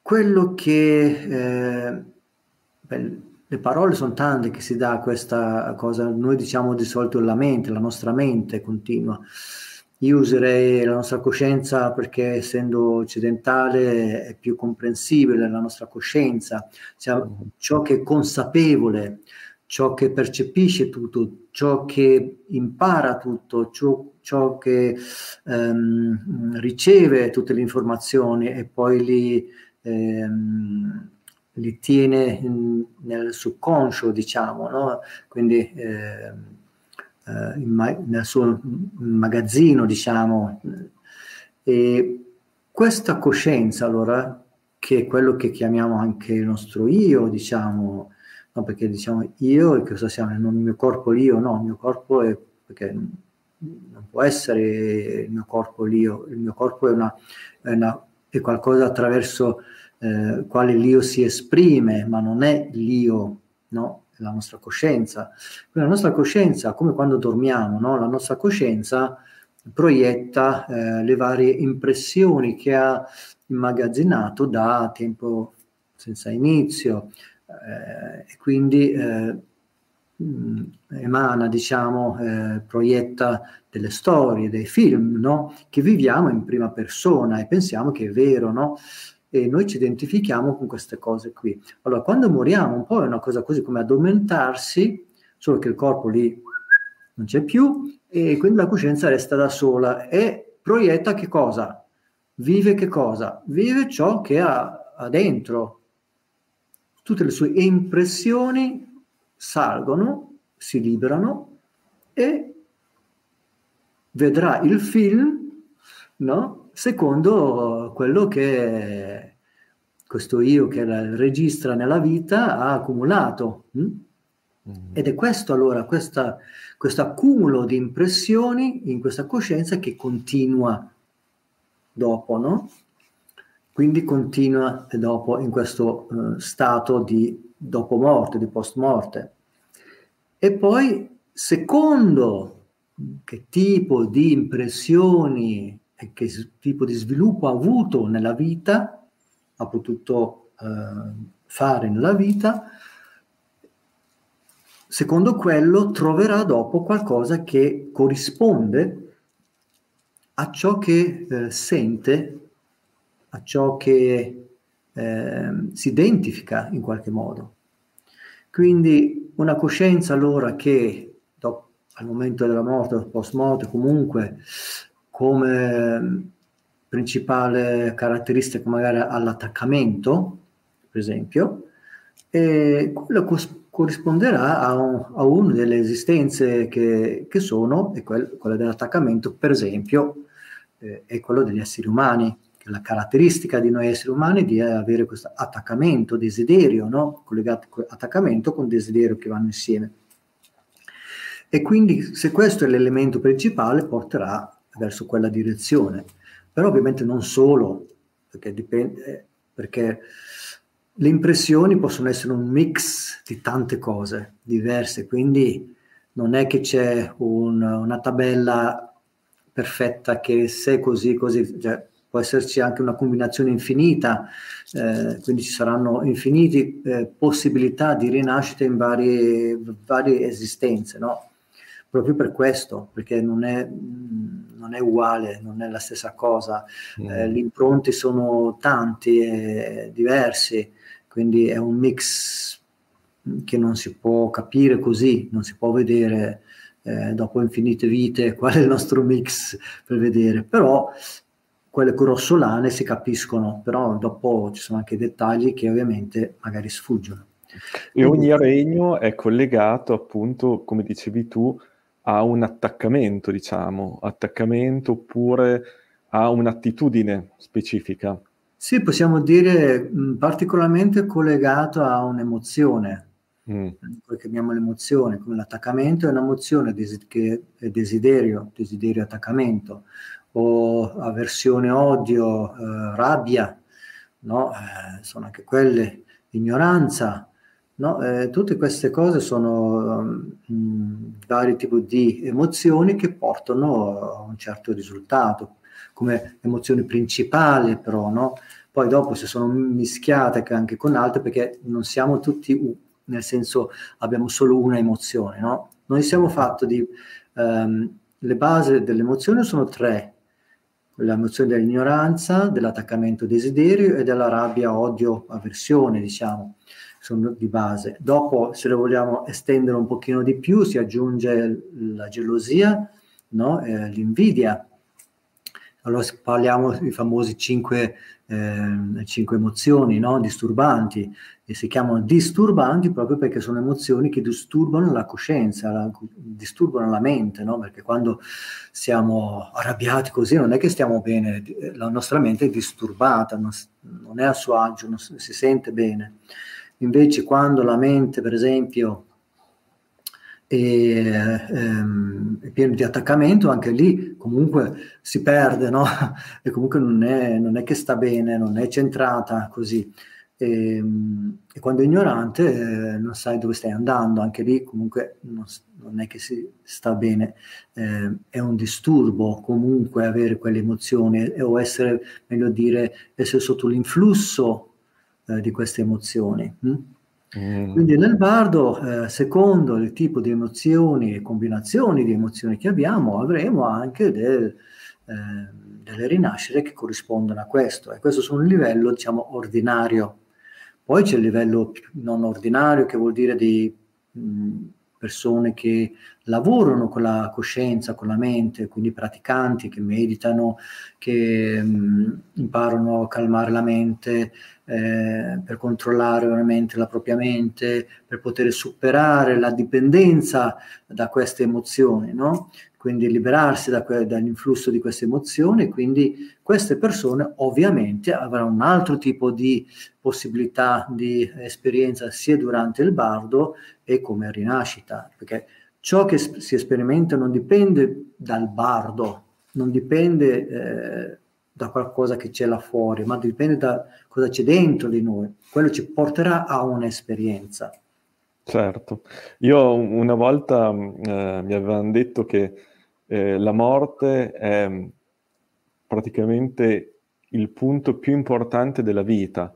quello che eh, beh, le parole sono tante che si dà a questa cosa, noi diciamo di solito la mente, la nostra mente continua. Io userei la nostra coscienza perché essendo occidentale è più comprensibile la nostra coscienza, cioè, ciò che è consapevole, ciò che percepisce tutto, ciò che impara tutto, ciò, ciò che ehm, riceve tutte le informazioni e poi li, ehm, li tiene in, nel subconscio, diciamo, no? quindi eh, eh, ma- nel suo magazzino, diciamo. E questa coscienza, allora, che è quello che chiamiamo anche il nostro io, diciamo, no? perché diciamo io e cosa siamo, il mio corpo l'io, no, il mio corpo è perché non può essere il mio corpo l'io, il mio corpo è, una, è, una, è qualcosa attraverso eh, quale l'io si esprime, ma non è l'io, no? La nostra coscienza. Quindi la nostra coscienza, come quando dormiamo, no? La nostra coscienza proietta eh, le varie impressioni che ha immagazzinato da tempo senza inizio, eh, e quindi eh, mm, emana, diciamo, eh, proietta delle storie, dei film, no? Che viviamo in prima persona e pensiamo che è vero, no? E noi ci identifichiamo con queste cose qui. Allora, quando moriamo, un po' è una cosa così come addormentarsi, solo che il corpo lì non c'è più e quindi la coscienza resta da sola e proietta che cosa? Vive che cosa? Vive ciò che ha, ha dentro, tutte le sue impressioni salgono, si liberano e vedrà il film no? secondo quello che questo io che registra nella vita ha accumulato. Hm? Mm-hmm. Ed è questo allora, questo accumulo di impressioni in questa coscienza che continua dopo, no? Quindi continua dopo in questo uh, stato di dopo morte, di post morte. E poi, secondo che tipo di impressioni e che tipo di sviluppo ha avuto nella vita, ha potuto eh, fare nella vita, secondo quello troverà dopo qualcosa che corrisponde a ciò che eh, sente, a ciò che eh, si identifica in qualche modo. Quindi una coscienza allora che dopo, al momento della morte post morte comunque come principale caratteristica magari all'attaccamento, per esempio, e quello cos- corrisponderà a, un, a, una delle esistenze che, che sono, e quel, quella dell'attaccamento, per esempio, eh, è quello degli esseri umani, che la caratteristica di noi esseri umani di avere questo attaccamento, desiderio, no? collegato attaccamento con desiderio che vanno insieme. E quindi se questo è l'elemento principale porterà verso quella direzione. Però ovviamente non solo, perché, dipende, perché le impressioni possono essere un mix di tante cose diverse, quindi non è che c'è un, una tabella perfetta che se così, così, cioè, può esserci anche una combinazione infinita, eh, quindi ci saranno infinite eh, possibilità di rinascita in varie, varie esistenze, no? Proprio per questo, perché non è, non è uguale, non è la stessa cosa, mm. eh, gli impronti sono tanti e diversi, quindi è un mix che non si può capire così, non si può vedere eh, dopo infinite vite qual è il nostro mix per vedere, però quelle grossolane si capiscono, però dopo ci sono anche dettagli che ovviamente magari sfuggono. E ogni regno è collegato appunto, come dicevi tu, a un attaccamento, diciamo, attaccamento oppure a un'attitudine specifica. Sì, possiamo dire mh, particolarmente collegato a un'emozione, mm. che chiamiamo l'emozione, come l'attaccamento è un'emozione des- che è desiderio, desiderio attaccamento, o avversione, odio, eh, rabbia, no? Eh, sono anche quelle, ignoranza, No? Eh, tutte queste cose sono um, vari tipi di emozioni che portano a un certo risultato, come emozione principale però, no? Poi dopo se sono mischiate anche con altre perché non siamo tutti, nel senso abbiamo solo una emozione, no? Noi siamo fatti di... Um, le basi dell'emozione sono tre, l'emozione dell'ignoranza, dell'attaccamento desiderio e della rabbia, odio, avversione, diciamo sono di base. Dopo, se lo vogliamo estendere un pochino di più, si aggiunge la gelosia, no? eh, l'invidia. Allora parliamo dei famosi cinque, eh, cinque emozioni no? disturbanti e si chiamano disturbanti proprio perché sono emozioni che disturbano la coscienza, la, disturbano la mente, no? perché quando siamo arrabbiati così non è che stiamo bene, la nostra mente è disturbata, non, non è a suo agio, non si sente bene. Invece quando la mente, per esempio, è, ehm, è piena di attaccamento, anche lì comunque si perde, no? E comunque non è, non è che sta bene, non è centrata così. E, ehm, e quando è ignorante eh, non sai dove stai andando, anche lì comunque non, non è che si sta bene, eh, è un disturbo comunque avere quelle emozioni o essere, meglio dire, essere sotto l'influsso eh, di queste emozioni. Hm? Mm. Quindi nel bardo, eh, secondo il tipo di emozioni e combinazioni di emozioni che abbiamo, avremo anche del, eh, delle rinascite che corrispondono a questo. E questo su un livello, diciamo, ordinario. Poi c'è il livello non ordinario, che vuol dire di mh, persone che lavorano con la coscienza, con la mente, quindi praticanti che meditano, che mh, imparano a calmare la mente eh, per controllare veramente la propria mente, per poter superare la dipendenza da queste emozioni, no? quindi liberarsi da que- dall'influsso di queste emozioni, quindi queste persone ovviamente avranno un altro tipo di possibilità di esperienza sia durante il bardo e come rinascita, perché ciò che si sperimenta non dipende dal bardo, non dipende eh, da qualcosa che c'è là fuori, ma dipende da cosa c'è dentro di noi. Quello ci porterà a un'esperienza. Certo, io una volta eh, mi avevano detto che eh, la morte è praticamente il punto più importante della vita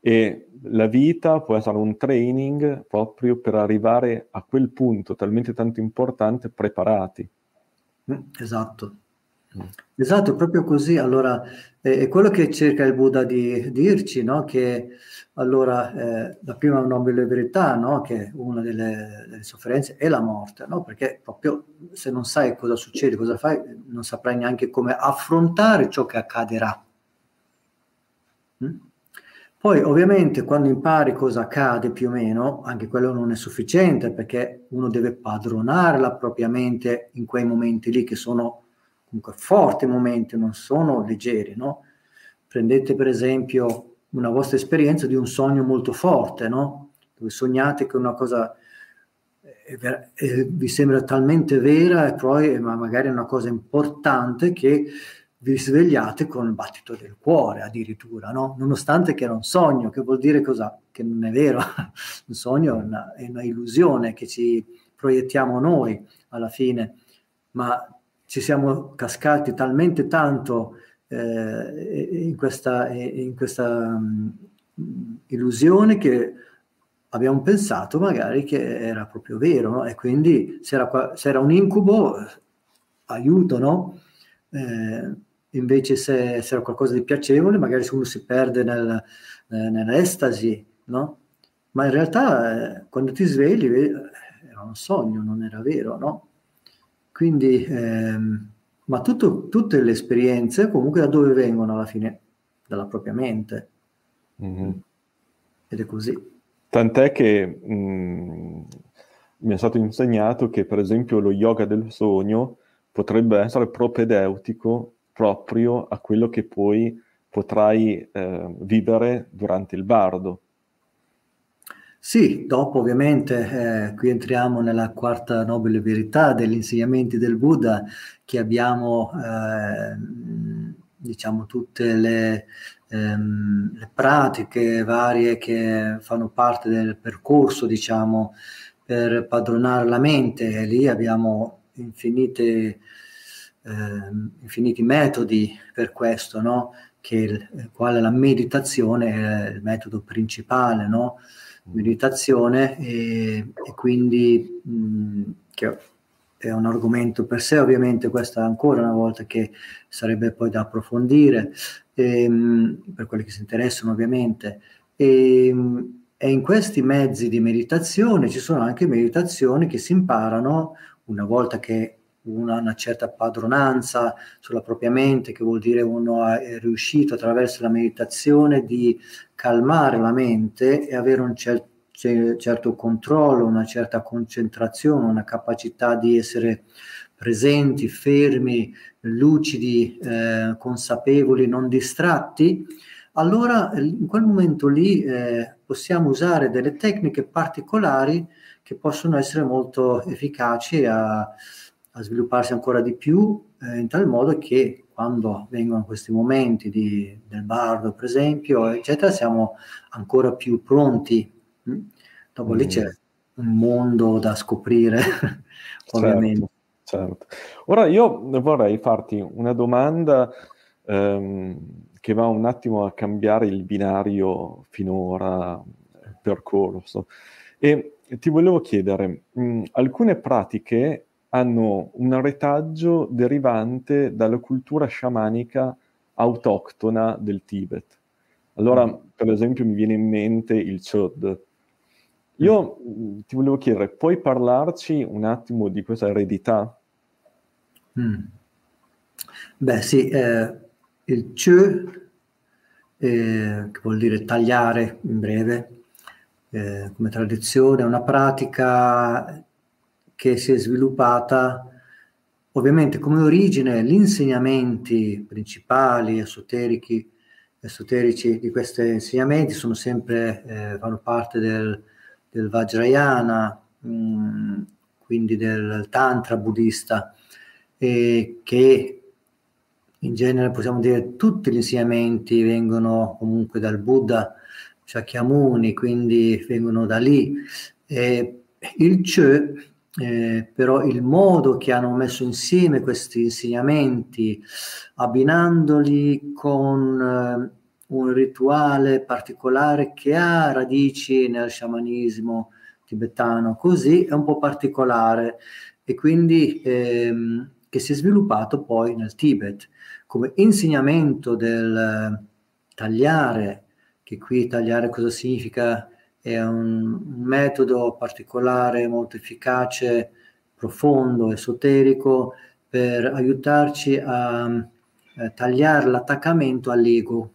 e la vita può essere un training proprio per arrivare a quel punto talmente tanto importante preparati. Mm, esatto. Mm. Esatto, proprio così. Allora, è quello che cerca il Buddha di dirci, no? che allora eh, la prima nobile verità, no? che una delle, delle, sofferenze è la morte, no? perché proprio se non sai cosa succede, cosa fai, non saprai neanche come affrontare ciò che accadrà. Mm? Poi ovviamente quando impari cosa accade più o meno, anche quello non è sufficiente perché uno deve padronare la propria mente in quei momenti lì che sono comunque forti momenti, non sono leggeri, no? Prendete per esempio una vostra esperienza di un sogno molto forte, no? Dove sognate che una cosa è ver- vi sembra talmente vera e poi ma magari è una cosa importante che vi svegliate con il battito del cuore addirittura, no? nonostante che era un sogno, che vuol dire cosa? Che non è vero, un sogno è una, è una illusione che ci proiettiamo noi alla fine, ma ci siamo cascati talmente tanto eh, in questa, in questa um, illusione che abbiamo pensato magari che era proprio vero no? e quindi se era, se era, un incubo aiuto no? Eh, invece se, se, era qualcosa di piacevole, magari uno si perde nel, eh, nell'estasi, no? Ma in realtà eh, quando ti svegli eh, era un sogno, non era vero, no? Quindi, ehm, ma tutto, tutte le esperienze comunque da dove vengono alla fine? Dalla propria mente. Mm-hmm. Ed è così. Tant'è che mh, mm, mi è stato insegnato che per esempio lo yoga del sogno potrebbe essere propedeutico proprio a quello che poi potrai eh, vivere durante il bardo. Sì, dopo ovviamente eh, qui entriamo nella quarta nobile verità degli insegnamenti del Buddha che abbiamo, eh, diciamo, tutte le, ehm, le, pratiche varie che fanno parte del percorso, diciamo, per padronare la mente e lì abbiamo infinite eh, infiniti metodi per questo, no? che il, quale la meditazione è il metodo principale, no? Meditazione e, e quindi mh, che è un argomento per sé, ovviamente questa ancora una volta che sarebbe poi da approfondire e, mh, per quelli che si interessano ovviamente. E, e in questi mezzi di meditazione ci sono anche meditazioni che si imparano una volta che una, una, certa padronanza sulla propria mente, che vuol dire uno è riuscito attraverso la meditazione di calmare la mente e avere un cer- certo controllo, una certa concentrazione, una capacità di essere presenti, fermi, lucidi, eh, consapevoli, non distratti, allora in quel momento lì eh, possiamo usare delle tecniche particolari che possono essere molto efficaci a, a svilupparsi ancora di più eh, in tal modo che quando vengono questi momenti di, del bardo, per esempio, eccetera, siamo ancora più pronti. Mm? Dopo mm. lì c'è un mondo da scoprire, ovviamente. Certo, certo. Ora io vorrei farti una domanda ehm, che va un attimo a cambiare il binario finora percorso. E ti volevo chiedere, mh, alcune pratiche hanno un retaggio derivante dalla cultura sciamanica autoctona del Tibet. Allora, mm. per esempio, mi viene in mente il Chod. Io mm. ti volevo chiedere, puoi parlarci un attimo di questa eredità? Mm. Beh, sì, eh, il Chö, eh, che vuol dire tagliare in breve, eh, come tradizione, è una pratica che si è sviluppata ovviamente come origine gli insegnamenti principali esoterici, esoterici di questi insegnamenti sono sempre, eh, fanno parte del, del Vajrayana, mh, mm, quindi del Tantra buddista, e che in genere possiamo dire tutti gli insegnamenti vengono comunque dal Buddha Shakyamuni, quindi vengono da lì. E il Chö eh, però il modo che hanno messo insieme questi insegnamenti, abbinandoli con eh, un rituale particolare che ha radici nel sciamanismo tibetano, così è un po' particolare e quindi ehm, che si è sviluppato poi nel Tibet come insegnamento del tagliare, che qui tagliare cosa significa? È un, metodo particolare, molto efficace, profondo, esoterico, per aiutarci a, a tagliare l'attaccamento all'ego.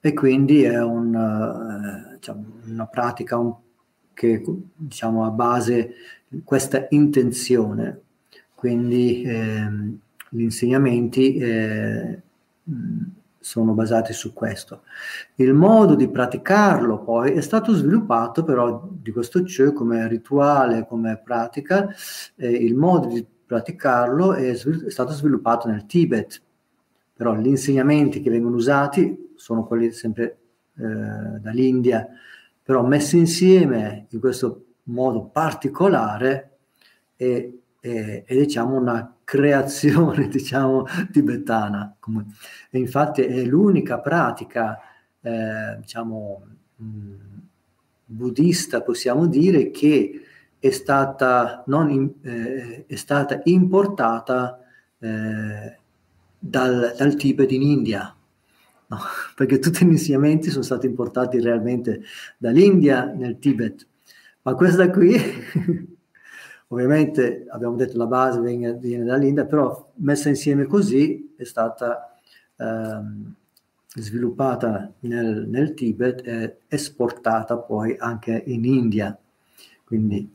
E quindi è un, diciamo, una pratica che diciamo, ha base questa intenzione. Quindi ehm, gli insegnamenti eh, sono basati su questo. Il modo di praticarlo poi è stato sviluppato però di questo CE come rituale, come pratica, eh, il modo di praticarlo è, svil- è, stato sviluppato nel Tibet, però gli insegnamenti che vengono usati sono quelli sempre eh, dall'India, però messi insieme in questo modo particolare è, è, è diciamo una creazione diciamo tibetana e infatti è l'unica pratica eh, diciamo buddista possiamo dire che è stata, in, eh, è stata importata eh, dal, dal, Tibet in India no? perché tutti gli insegnamenti sono stati importati realmente dall'India nel Tibet ma questa qui Ovviamente abbiamo detto la base viene, viene dall'India, però messa insieme così è stata ehm, sviluppata nel, nel, Tibet e esportata poi anche in India. Quindi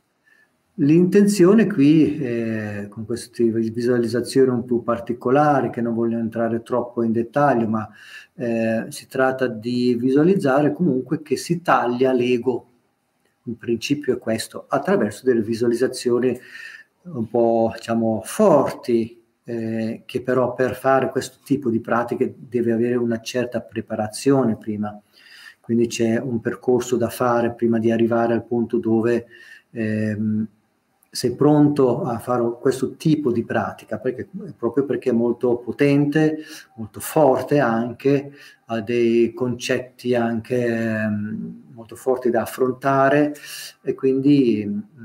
l'intenzione qui, eh, con queste visualizzazioni un po' particolari, che non voglio entrare troppo in dettaglio, ma eh, si tratta di visualizzare comunque che si taglia l'ego il principio è questo, attraverso delle visualizzazioni un po' diciamo forti, eh, che però per fare questo tipo di pratiche deve avere una certa preparazione prima. Quindi c'è un percorso da fare prima di arrivare al punto dove ehm, sei pronto a fare questo tipo di pratica, perché, proprio perché è molto potente, molto forte anche, ha dei concetti anche ehm, molto forti da affrontare e quindi mh,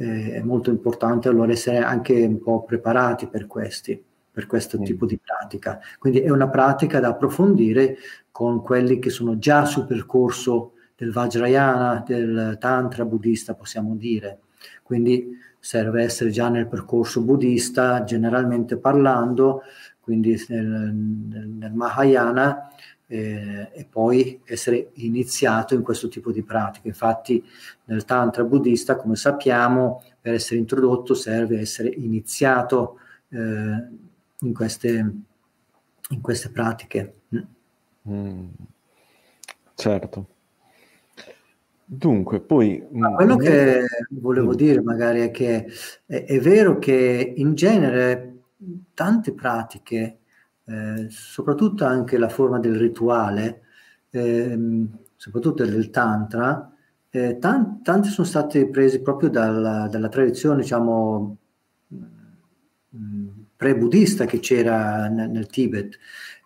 mm, è molto importante allora essere anche un po' preparati per questi, per questo mm. tipo di pratica. Quindi è una pratica da approfondire con quelli che sono già sul percorso del Vajrayana, del Tantra buddista, possiamo dire. Quindi serve essere già nel percorso buddista, generalmente parlando, quindi nel, nel, Mahayana, eh, e poi essere iniziato in questo tipo di pratica. Infatti nel Tantra buddista, come sappiamo, per essere introdotto serve essere iniziato eh, in, queste, in, queste, pratiche. Mm. Certo. Dunque, poi... Ma quello che volevo dire magari è che è, è vero che in genere tante pratiche eh, soprattutto anche la forma del rituale, eh, soprattutto del tantra, eh, tan- tante sono state prese proprio dalla, dalla tradizione, diciamo, mm, pre-buddista che c'era nel, nel Tibet.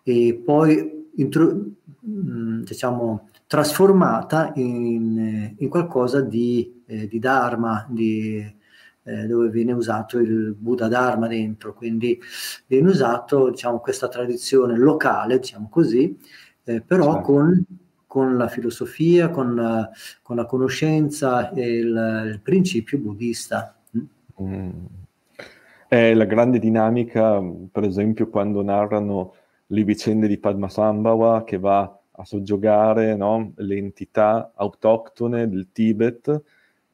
E poi intro- mm, diciamo, trasformata in, in qualcosa di, eh, di dharma, di, eh, dove viene usato il Buddha Dharma dentro, quindi viene usato diciamo, questa tradizione locale, diciamo così, eh, però certo. con, con, la filosofia, con la, con la conoscenza e il, il principio buddista. Mm. È la grande dinamica, per esempio, quando narrano le vicende di Padmasambhava che va a soggiogare no, le entità autoctone del Tibet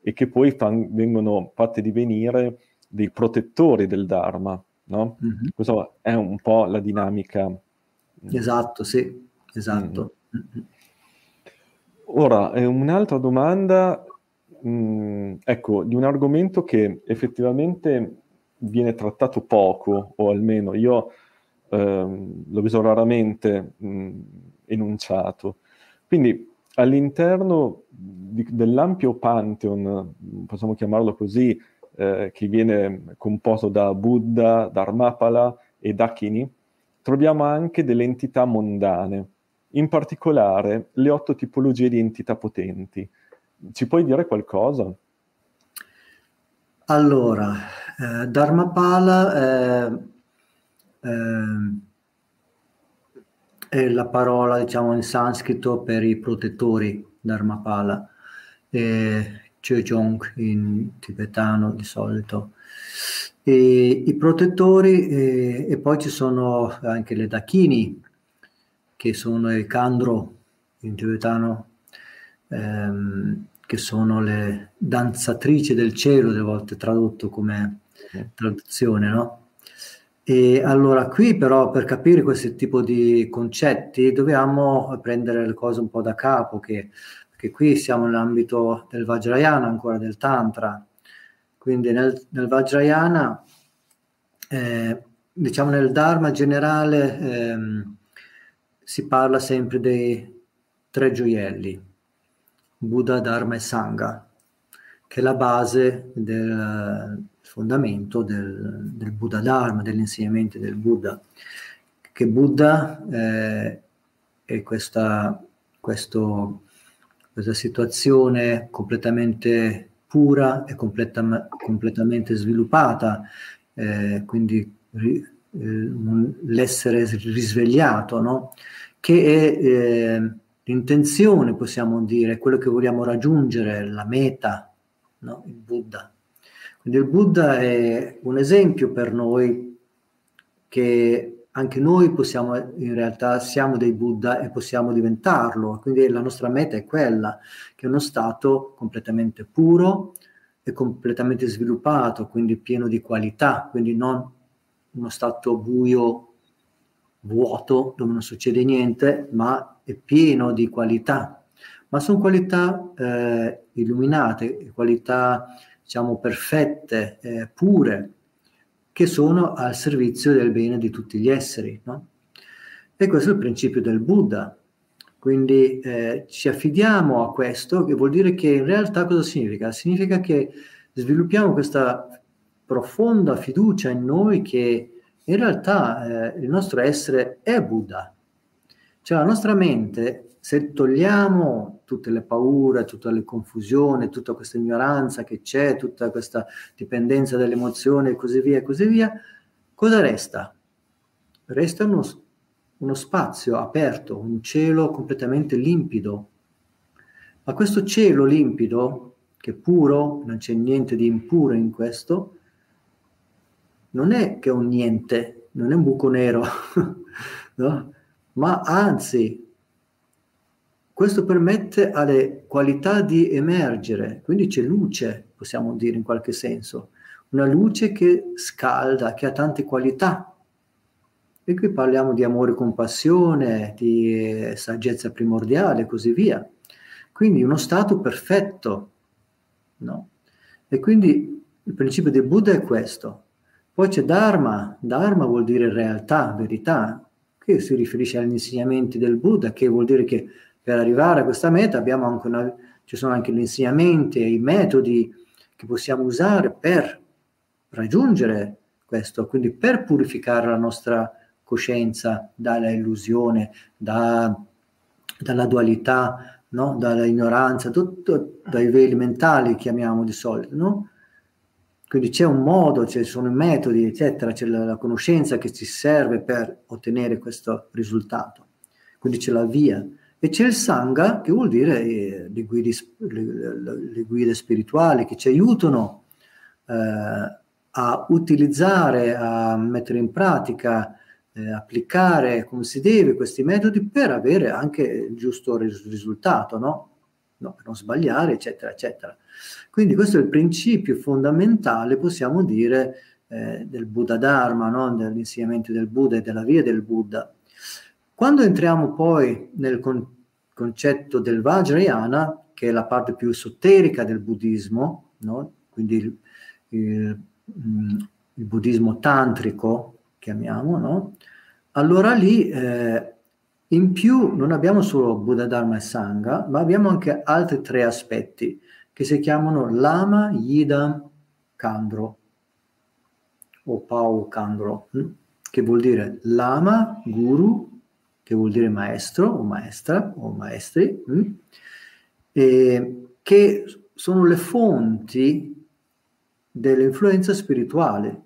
e che poi fan, vengono fatte divenire dei protettori del Dharma. No? Mm-hmm. Questa è un po' la dinamica. Esatto, sì, esatto. Mm-hmm. Ora, eh, un'altra domanda, mh, mm, ecco, di un argomento che effettivamente viene trattato poco, o almeno io ehm, l'ho visto raramente mh, enunciato. Quindi all'interno di, dell'ampio pantheon, possiamo chiamarlo così, eh, che viene composto da Buddha, Dharmapala e Dakini, troviamo anche delle entità mondane, in particolare le otto tipologie di entità potenti. Ci puoi dire qualcosa? Allora, eh, Dharmapala eh, è la parola, diciamo, in sanscrito per i protettori, Dharmapala, e Chejong in tibetano di solito. E, I protettori, e, e, poi ci sono anche le Dakini, che sono il Kandro in tibetano, ehm, che sono le danzatrici del cielo, delle volte tradotto come traduzione, no? E allora qui però per capire questo tipo di concetti dobbiamo prendere le cose un po' da capo, che, che qui siamo nell'ambito del Vajrayana, ancora del Tantra. Quindi nel, nel Vajrayana, eh, diciamo nel Dharma generale, ehm, si parla sempre dei tre gioielli, Buddha, Dharma e Sangha, che è la base del, fondamento del, del Buddha Dharma, degli insegnamenti del Buddha, che Buddha eh, è questa, questo, questa situazione completamente pura e completa, completamente sviluppata, eh, quindi ri, eh, l'essere risvegliato, no? che è eh, l'intenzione, possiamo dire, quello che vogliamo raggiungere, la meta, no? il Buddha. Quindi il Buddha è un esempio per noi che anche noi possiamo, in realtà siamo dei Buddha e possiamo diventarlo. Quindi la nostra meta è quella, che è uno stato completamente puro e completamente sviluppato, quindi pieno di qualità, quindi non uno stato buio, vuoto, dove non succede niente, ma è pieno di qualità. Ma sono qualità eh, illuminate, qualità diciamo, perfette, eh, pure, che sono al servizio del bene di tutti gli esseri. No? E questo è il principio del Buddha. Quindi eh, ci affidiamo a questo, che vuol dire che in realtà cosa significa? Significa che sviluppiamo questa profonda fiducia in noi che in realtà eh, il nostro essere è Buddha. Cioè la nostra mente se togliamo tutte le paure, tutta la confusione, tutta questa ignoranza che c'è, tutta questa dipendenza dalle emozioni e così via e così via, cosa resta? Resta uno, uno spazio aperto, un cielo completamente limpido. Ma questo cielo limpido, che è puro, non c'è niente di impuro in questo, non è che un niente, non è un buco nero, no? ma anzi questo permette alle qualità di emergere, quindi c'è luce, possiamo dire in qualche senso, una luce che scalda, che ha tante qualità. E qui parliamo di amore e compassione, di saggezza primordiale e così via. Quindi uno stato perfetto, no? E quindi il principio del Buddha è questo. Poi c'è Dharma, Dharma vuol dire realtà, verità, che si riferisce agli insegnamenti del Buddha, che vuol dire che per arrivare a questa meta anche una, ci sono anche gli insegnamenti e i metodi che possiamo usare per raggiungere questo, quindi per purificare la nostra coscienza dalla illusione, da, dalla dualità, no? dalla ignoranza, tutto, dai veli mentali chiamiamo di solito, no? Quindi c'è un modo, ci sono i metodi, eccetera, c'è la, la conoscenza che ci serve per ottenere questo risultato. Quindi c'è la via. E c'è il Sangha, che vuol dire eh, le, guide, le, le, guide, spirituali che ci aiutano eh, a utilizzare, a mettere in pratica, eh, applicare come si deve questi metodi per avere anche il giusto ris- risultato, no? no? Per non sbagliare, eccetera, eccetera. Quindi questo è il principio fondamentale, possiamo dire, eh, del Buddha Dharma, no? dell'insegnamento del Buddha e della via del Buddha. Quando entriamo poi nel con- concetto del Vajrayana, che è la parte più esoterica del buddismo, no? quindi il, il, mm, il, buddismo tantrico, chiamiamo, no? allora lì eh, in più non abbiamo solo Buddha, Dharma e Sangha, ma abbiamo anche altri tre aspetti che si chiamano Lama, Yidam, Kandro o Pau Kandro, hm? che vuol dire Lama, Guru, che vuol dire maestro o maestra o maestri, hm? e che sono le fonti dell'influenza spirituale,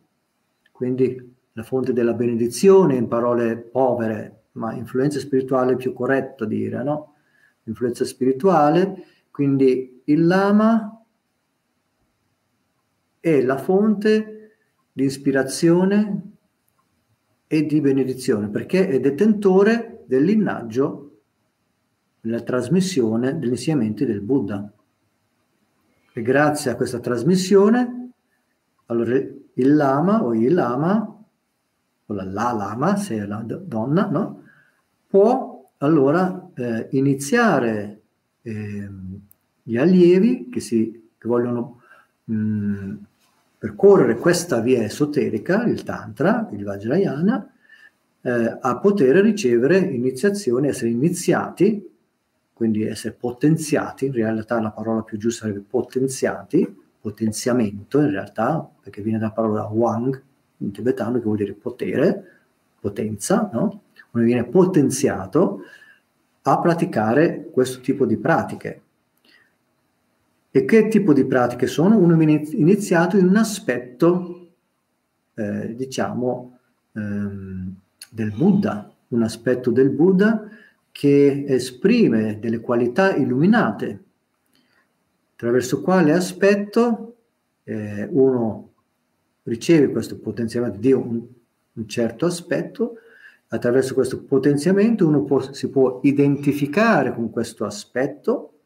quindi la fonte della benedizione in parole povere ma influenza spirituale è più corretto dire, no? Influenza spirituale, quindi il lama è la fonte di ispirazione e di benedizione, perché è detentore del linnaggio, della trasmissione degli insegnamenti del Buddha. E grazie a questa trasmissione, allora il lama o il lama o la, la lama, se è la donna, no? può allora eh, iniziare eh, gli allievi che, si, che vogliono mh, mm, percorrere questa via esoterica, il Tantra, il Vajrayana, eh, a poter ricevere iniziazioni, essere iniziati, quindi essere potenziati, in realtà la parola più giusta sarebbe potenziati, potenziamento in realtà, perché viene da parola Wang, in tibetano che vuol dire potere, potenza, no? uno viene potenziato a praticare questo tipo di pratiche. E che tipo di pratiche sono? Uno viene iniziato in un aspetto, eh, diciamo, ehm, del Buddha, un aspetto del Buddha che esprime delle qualità illuminate, attraverso quale aspetto eh, uno riceve questo potenziamento di un, un certo aspetto, attraverso questo potenziamento uno può, si può identificare con questo aspetto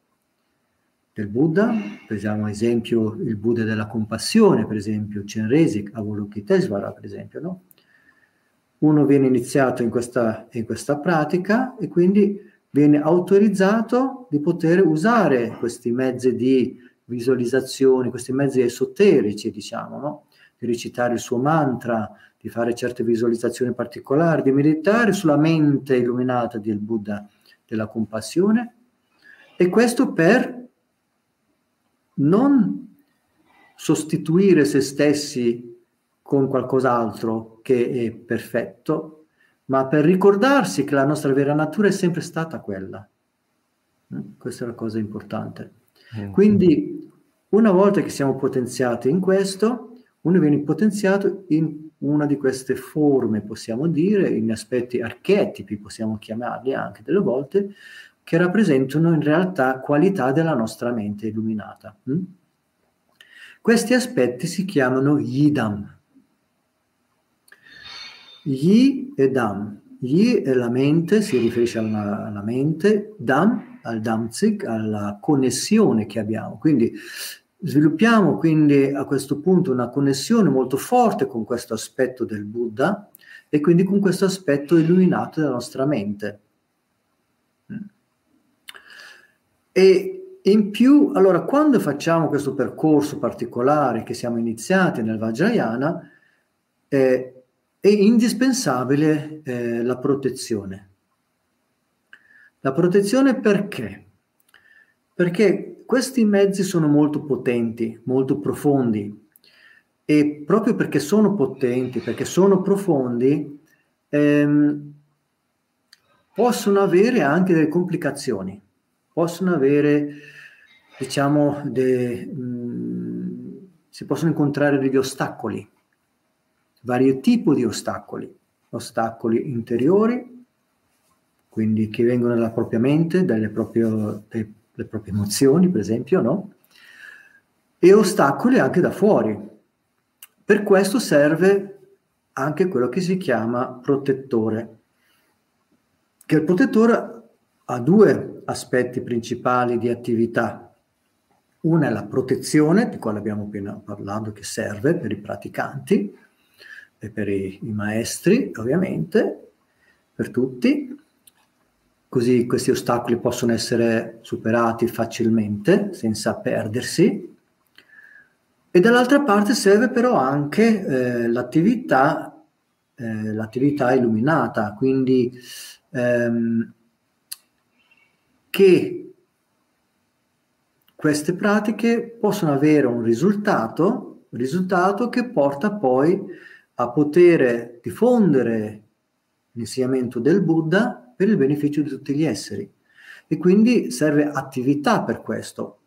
del Buddha, prendiamo esempio il Buddha della compassione, per esempio, Chenrezig, Avalokitesvara, per esempio, no? Uno viene iniziato in questa, in questa pratica e quindi viene autorizzato di poter usare questi mezzi di visualizzazione, questi mezzi esoterici, diciamo, no? di recitare il suo mantra, di fare certe visualizzazioni particolari, di meditare sulla mente illuminata del Buddha della compassione e questo per non sostituire se stessi con qualcos'altro che è perfetto, ma per ricordarsi che la nostra vera natura è sempre stata quella. Mm? Questa è la cosa importante. Mm. Quindi, una volta che siamo potenziati in questo, uno viene potenziato in una di queste forme, possiamo dire, in aspetti archetipi, possiamo chiamarli anche delle volte, che rappresentano in realtà qualità della nostra mente illuminata. Mm? Questi aspetti si chiamano Yidam. Yi e Dam. Yi è la mente, si riferisce alla, alla mente, Dam al Damzik, alla connessione che abbiamo. Quindi Sviluppiamo quindi a questo punto una connessione molto forte con questo aspetto del Buddha e quindi con questo aspetto illuminato della nostra mente. E in più, allora, quando facciamo questo percorso particolare che siamo iniziati nel Vajrayana, eh, è indispensabile eh, la protezione. La protezione perché? Perché questi mezzi sono molto potenti, molto profondi e proprio perché sono potenti, perché sono profondi, ehm, possono avere anche delle complicazioni, possono avere, diciamo, de, mh, si possono incontrare degli ostacoli, vari tipi di ostacoli, ostacoli interiori, quindi che vengono dalla propria mente, dalle proprie, dai le proprie emozioni, per esempio, no? E ostacoli anche da fuori. Per questo serve anche quello che si chiama protettore, che il protettore ha due aspetti principali di attività. Una è la protezione, di quale abbiamo appena parlato, che serve per i praticanti e per i, i maestri, ovviamente, per tutti, così questi ostacoli possono essere superati facilmente senza perdersi. E dall'altra parte serve però anche eh, l'attività eh, l'attività illuminata, quindi ehm, che queste pratiche possono avere un risultato, risultato che porta poi a poter diffondere l'insegnamento del Buddha per il beneficio di tutti gli esseri. E quindi serve attività per questo.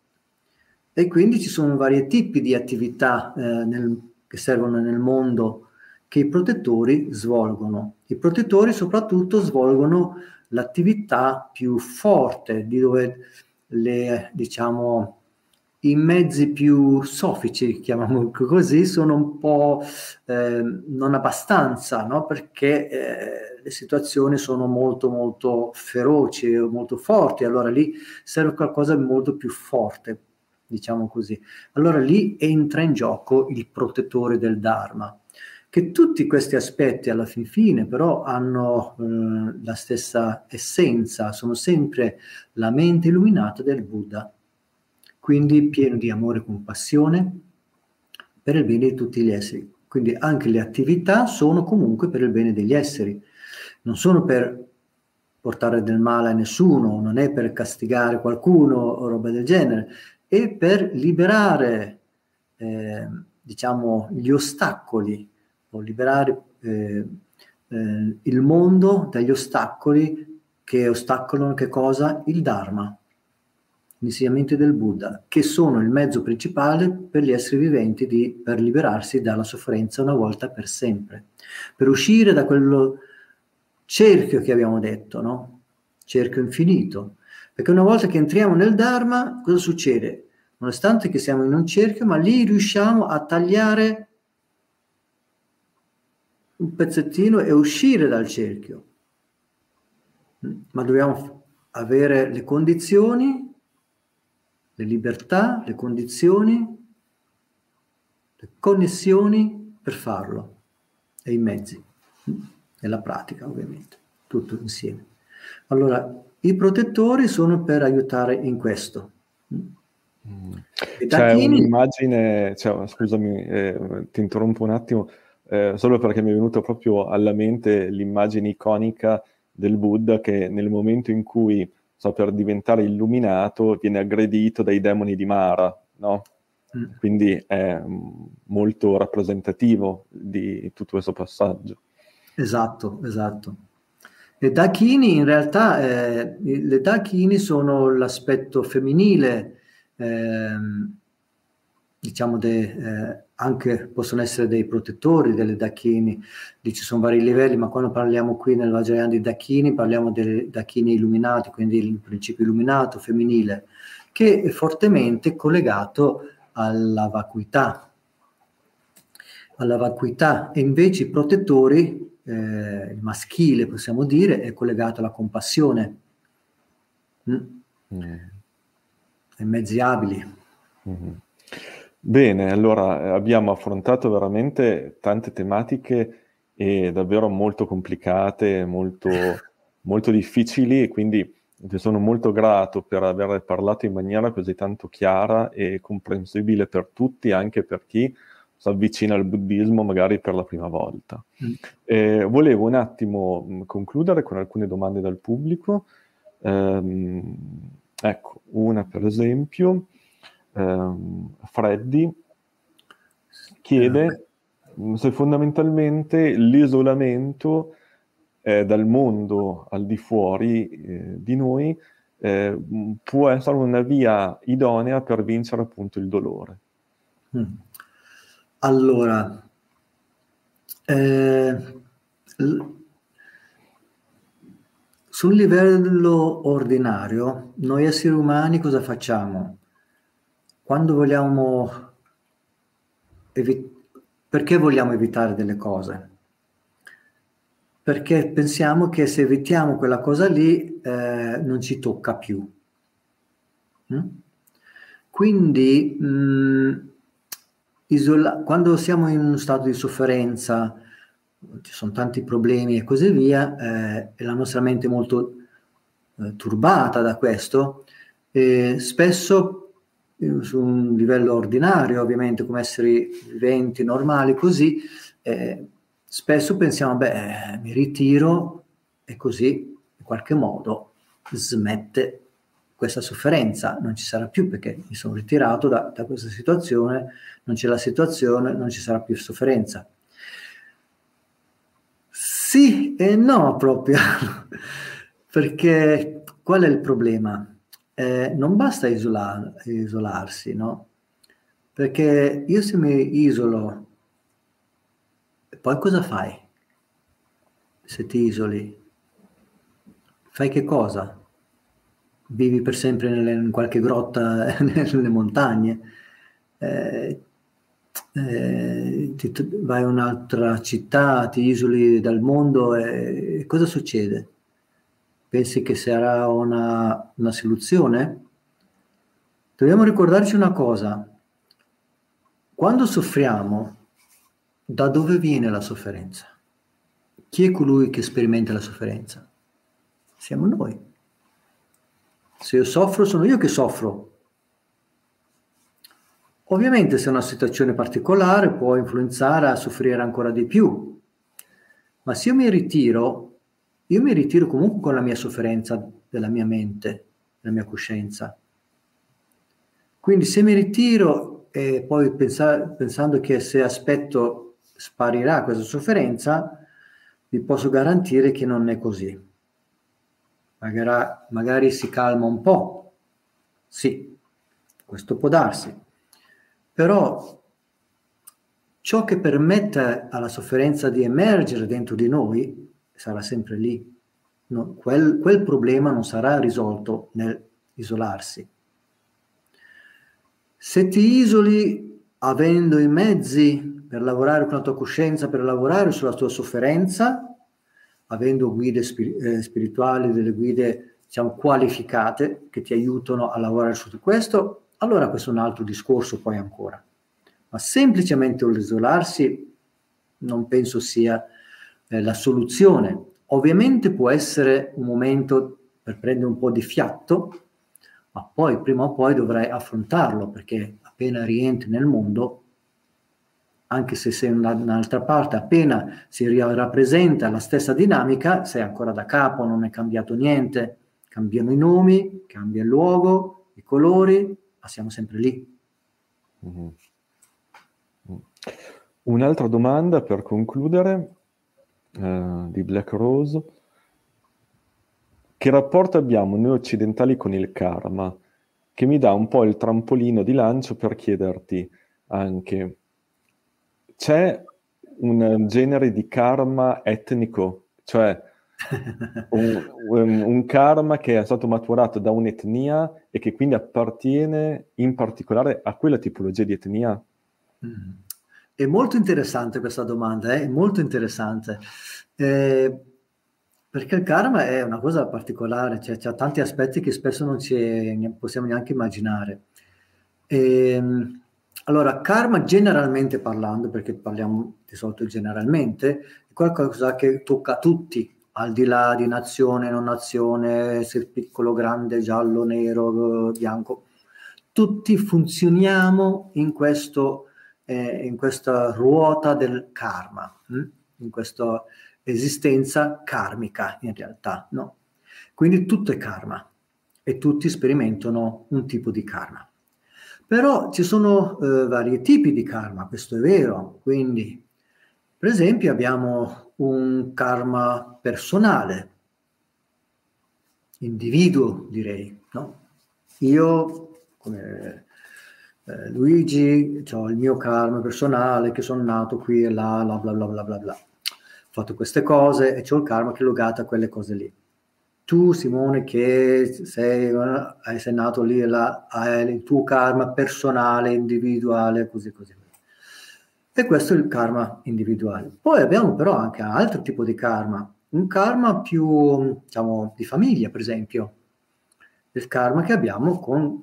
E quindi ci sono vari tipi di attività eh, nel, che servono nel mondo che i protettori svolgono. I protettori soprattutto svolgono l'attività più forte, di dove le, diciamo, i mezzi più soffici, chiamiamolo così, sono un po' eh, non abbastanza, no? perché eh, le situazioni sono molto molto feroci, molto forti, allora lì serve qualcosa di molto più forte, diciamo così. Allora lì entra in gioco il protettore del Dharma, che tutti questi aspetti alla fin fine però hanno eh, la stessa essenza, sono sempre la mente illuminata del Buddha. Quindi pieno di amore e compassione per il bene di tutti gli esseri. Quindi anche le attività sono comunque per il bene degli esseri, non sono per portare del male a nessuno, non è per castigare qualcuno o roba del genere, è per liberare, eh, diciamo, gli ostacoli o liberare eh, eh, il mondo dagli ostacoli che ostacolano che cosa? Il Dharma gli insegnamenti del Buddha, che sono il mezzo principale per gli esseri viventi di, per liberarsi dalla sofferenza una volta per sempre, per uscire da quello cerchio che abbiamo detto, no? Cerchio infinito. Perché una volta che entriamo nel Dharma, cosa succede? Nonostante che siamo in un cerchio, ma lì riusciamo a tagliare un pezzettino e uscire dal cerchio. Ma dobbiamo avere le condizioni le libertà, le condizioni, le connessioni per farlo e i mezzi e la pratica ovviamente, tutto insieme. Allora, i protettori sono per aiutare in questo. Mm. C'è tachini... un'immagine, cioè, scusami, eh, ti interrompo un attimo, eh, solo perché mi è venuta proprio alla mente l'immagine iconica del Buddha che nel momento in cui so, per diventare illuminato viene aggredito dai demoni di Mara, no? Mm. Quindi è mm, molto rappresentativo di tutto questo passaggio. Esatto, esatto. Le Dakini in realtà, eh, le Dakini sono l'aspetto femminile, eh, diciamo, de, eh, anche possono essere dei protettori delle lì ci sono vari livelli, ma quando parliamo qui nel Vajrayana di Dakini parliamo dei Dakini illuminati, quindi il principio illuminato femminile, che è fortemente collegato alla vacuità. Alla vacuità e invece i protettori, eh, il maschile possiamo dire, è collegato alla compassione. Mm. Mm. Ai mezzi abili. Mm-hmm. Bene, allora eh, abbiamo affrontato veramente tante tematiche e davvero molto complicate, molto, molto difficili e quindi ti sono molto grato per aver parlato in maniera così tanto chiara e comprensibile per tutti, anche per chi si avvicina al buddismo magari per la prima volta. Mm. Eh, volevo un attimo mm, concludere con alcune domande dal pubblico. Um, ecco, una per esempio ehm, Freddy chiede se fondamentalmente l'isolamento eh, dal mondo al di fuori eh, di noi eh, può essere una via idonea per vincere appunto il dolore. Mm. Allora, eh, sul livello ordinario, noi esseri umani cosa facciamo? Quando vogliamo evi- perché vogliamo evitare delle cose? Perché pensiamo che se evitiamo quella cosa lì eh, non ci tocca più. Mm? Quindi mh, mm, isola- quando siamo in uno stato di sofferenza, ci sono tanti problemi e così via, eh, e la nostra mente è molto eh, turbata da questo, spesso su un livello ordinario, ovviamente come esseri viventi normali, così eh, spesso pensiamo, beh, mi ritiro e così in qualche modo smette questa sofferenza, non ci sarà più perché mi sono ritirato da, da questa situazione, non c'è la situazione, non ci sarà più sofferenza. Sì e no proprio, perché qual è il problema? Eh, non basta isolar, isolarsi, no? Perché io se mi isolo, poi cosa fai? Se ti isoli, fai che cosa? Vivi per sempre nelle, in qualche grotta nelle montagne, eh, eh, ti, vai a un'altra città, ti isoli dal mondo e cosa succede? Pensi che sarà una, una soluzione? Dobbiamo ricordarci una cosa, quando soffriamo, da dove viene la sofferenza? Chi è colui che sperimenta la sofferenza? Siamo noi. Se io soffro, sono io che soffro. Ovviamente se è una situazione particolare può influenzare a soffrire ancora di più, ma se io mi ritiro, io mi ritiro comunque con la mia sofferenza della mia mente, della mia coscienza. Quindi se mi ritiro e poi pensa, pensando che se aspetto sparirà questa sofferenza, vi posso garantire che non è così. Magari, magari si calma un po', sì, questo può darsi, però ciò che permette alla sofferenza di emergere dentro di noi sarà sempre lì. No, quel, quel problema non sarà risolto nell'isolarsi. Se ti isoli avendo i mezzi per lavorare con la tua coscienza, per lavorare sulla tua sofferenza, avendo guide spir- eh, spirituali, delle guide diciamo, qualificate che ti aiutano a lavorare su questo, allora questo è un altro discorso poi ancora. Ma semplicemente l'isolarsi non penso sia eh, la soluzione. Ovviamente può essere un momento per prendere un po' di fiato, ma poi prima o poi dovrai affrontarlo perché appena rientri nel mondo anche se sei in un'altra parte, appena si rappresenta la stessa dinamica, sei ancora da capo, non è cambiato niente, cambiano i nomi, cambia il luogo, i colori, ma siamo sempre lì. Mm-hmm. Un'altra domanda per concludere eh, di Black Rose. Che rapporto abbiamo noi occidentali con il karma? Che mi dà un po' il trampolino di lancio per chiederti anche c'è un genere di karma etnico, cioè un, un, un, karma che è stato maturato da un'etnia e che quindi appartiene in particolare a quella tipologia di etnia? Mm. È molto interessante questa domanda, eh? è molto interessante. Eh, perché il karma è una cosa particolare, cioè ha tanti aspetti che spesso non ci possiamo neanche immaginare. E, ehm, allora, karma generalmente parlando, perché parliamo di solito generalmente, è qualcosa che tocca a tutti, al di là di nazione, non nazione, se piccolo, grande, giallo, nero, bianco. Tutti funzioniamo in, questo, eh, in questa ruota del karma, hm? in questa esistenza karmica in realtà. No? Quindi tutto è karma e tutti sperimentano un tipo di karma. Però ci sono eh, vari tipi di karma, questo è vero. Quindi, per esempio, abbiamo un karma personale, individuo direi. No? Io, come eh, Luigi, ho il mio karma personale, che sono nato qui e là, bla bla bla bla bla bla. Ho fatto queste cose e ho il karma che è legato a quelle cose lì tu Simone che sei, eh, sei nato lì e là, hai il tuo karma personale, individuale, così così. E questo è il karma individuale. Poi abbiamo però anche altro tipo di karma, un karma più, diciamo, di famiglia, per esempio, il karma che abbiamo con,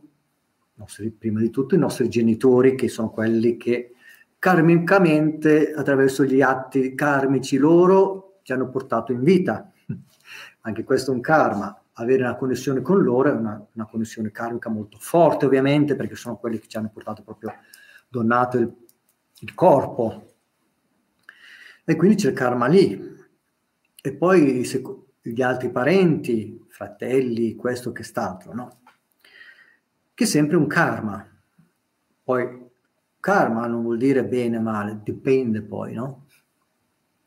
nostri, prima di tutto, i nostri genitori, che sono quelli che karmicamente, attraverso gli atti karmici loro, ci hanno portato in vita anche questo è un karma. Avere una connessione con loro è una, una connessione karmica molto forte, ovviamente, perché sono quelli che ci hanno portato proprio donato il, il corpo. E quindi c'è il karma lì. E poi se, gli altri parenti, fratelli, questo che st'altro, no? Che è sempre un karma. Poi karma non vuol dire bene o male, dipende poi, no?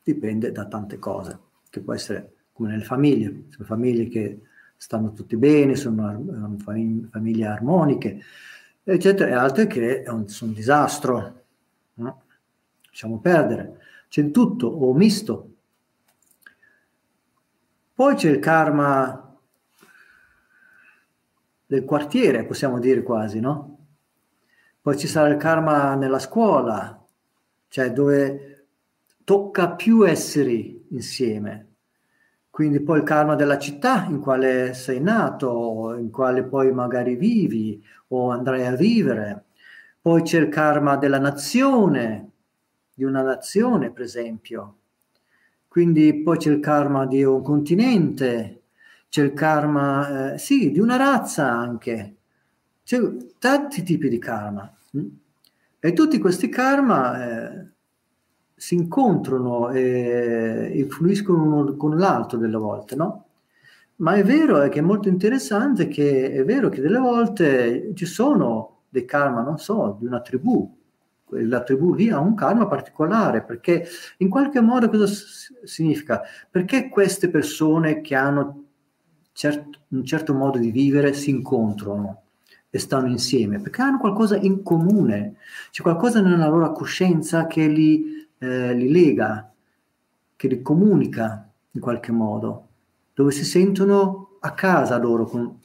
Dipende da tante cose, che può essere come nelle famiglie, sono famiglie che stanno tutti bene, sono famiglie armoniche, eccetera, e altre che sono un disastro, no? lasciamo perdere. C'è tutto o misto. Poi c'è il karma del quartiere, possiamo dire quasi, no? Poi ci sarà il karma nella scuola, cioè dove tocca più essere insieme. Quindi poi il karma della città in quale sei nato, in quale poi magari vivi o andrai a vivere. Poi c'è il karma della nazione, di una nazione per esempio. Quindi poi c'è il karma di un continente, c'è il karma, eh, sì, di una razza anche. C'è tanti tipi di karma. Mm? E tutti questi karma eh, si incontrano e influiscono uno con l'altro delle volte, no? Ma è vero è che è molto interessante che è vero che delle volte ci sono dei karma, non so, di una tribù. La tribù lì ha un karma particolare perché in qualche modo cosa significa? Perché queste persone che hanno cert- un certo modo di vivere si incontrano e stanno insieme? Perché hanno qualcosa in comune, c'è qualcosa nella loro coscienza che li, eh, li lega, che li comunica in qualche modo dove si sentono a casa loro con,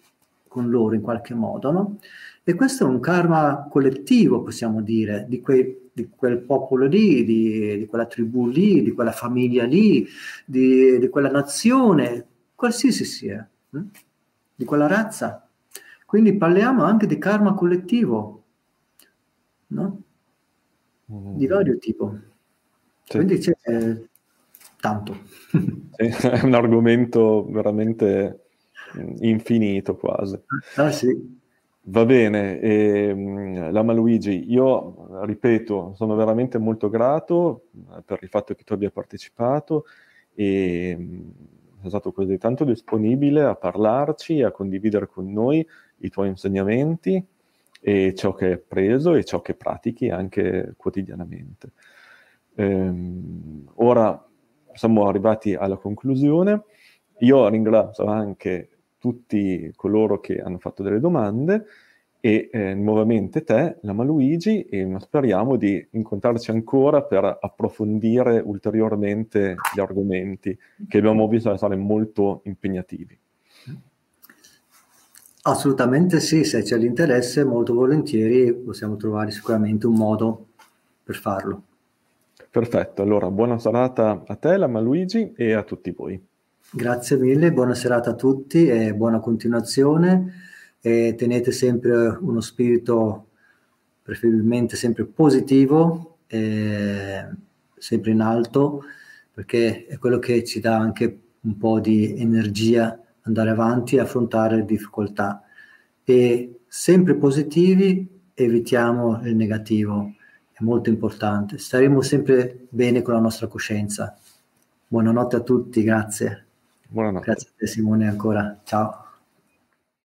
con loro in qualche modo, no? E questo è un karma collettivo, possiamo dire, di, quei, di quel popolo lì, di, di, quella tribù lì, di quella famiglia lì, di, di quella nazione, qualsiasi sia? Di quella razza. Quindi parliamo anche di karma collettivo, no? Mm. Di vario tipo. Sì. Quindi c'è eh, tanto. è un argomento veramente mm, infinito quasi. Ah sì. Va bene, e, Lama Luigi, io ripeto, sono veramente molto grato eh, per il fatto che tu abbia partecipato e sei stato così tanto disponibile a parlarci, a condividere con noi i tuoi insegnamenti e ciò che hai appreso e ciò che pratichi anche quotidianamente. Ehm, ora siamo arrivati alla conclusione. Io ringrazio anche tutti coloro che hanno fatto delle domande e eh, nuovamente te, Lama Luigi, e speriamo di incontrarci ancora per approfondire ulteriormente gli argomenti che abbiamo visto essere molto impegnativi. Assolutamente sì, se c'è l'interesse, molto volentieri possiamo trovare sicuramente un modo per farlo. Perfetto, allora buona serata a te, Lama Luigi, e a tutti voi. Grazie mille, buona serata a tutti e buona continuazione. E tenete sempre uno spirito preferibilmente sempre positivo, sempre in alto, perché è quello che ci dà anche un po' di energia andare avanti e affrontare difficoltà. E sempre positivi, evitiamo il negativo molto importante. Staremo sempre bene con la nostra coscienza. Buonanotte a tutti, grazie. Buonanotte. Grazie a te Simone ancora. Ciao.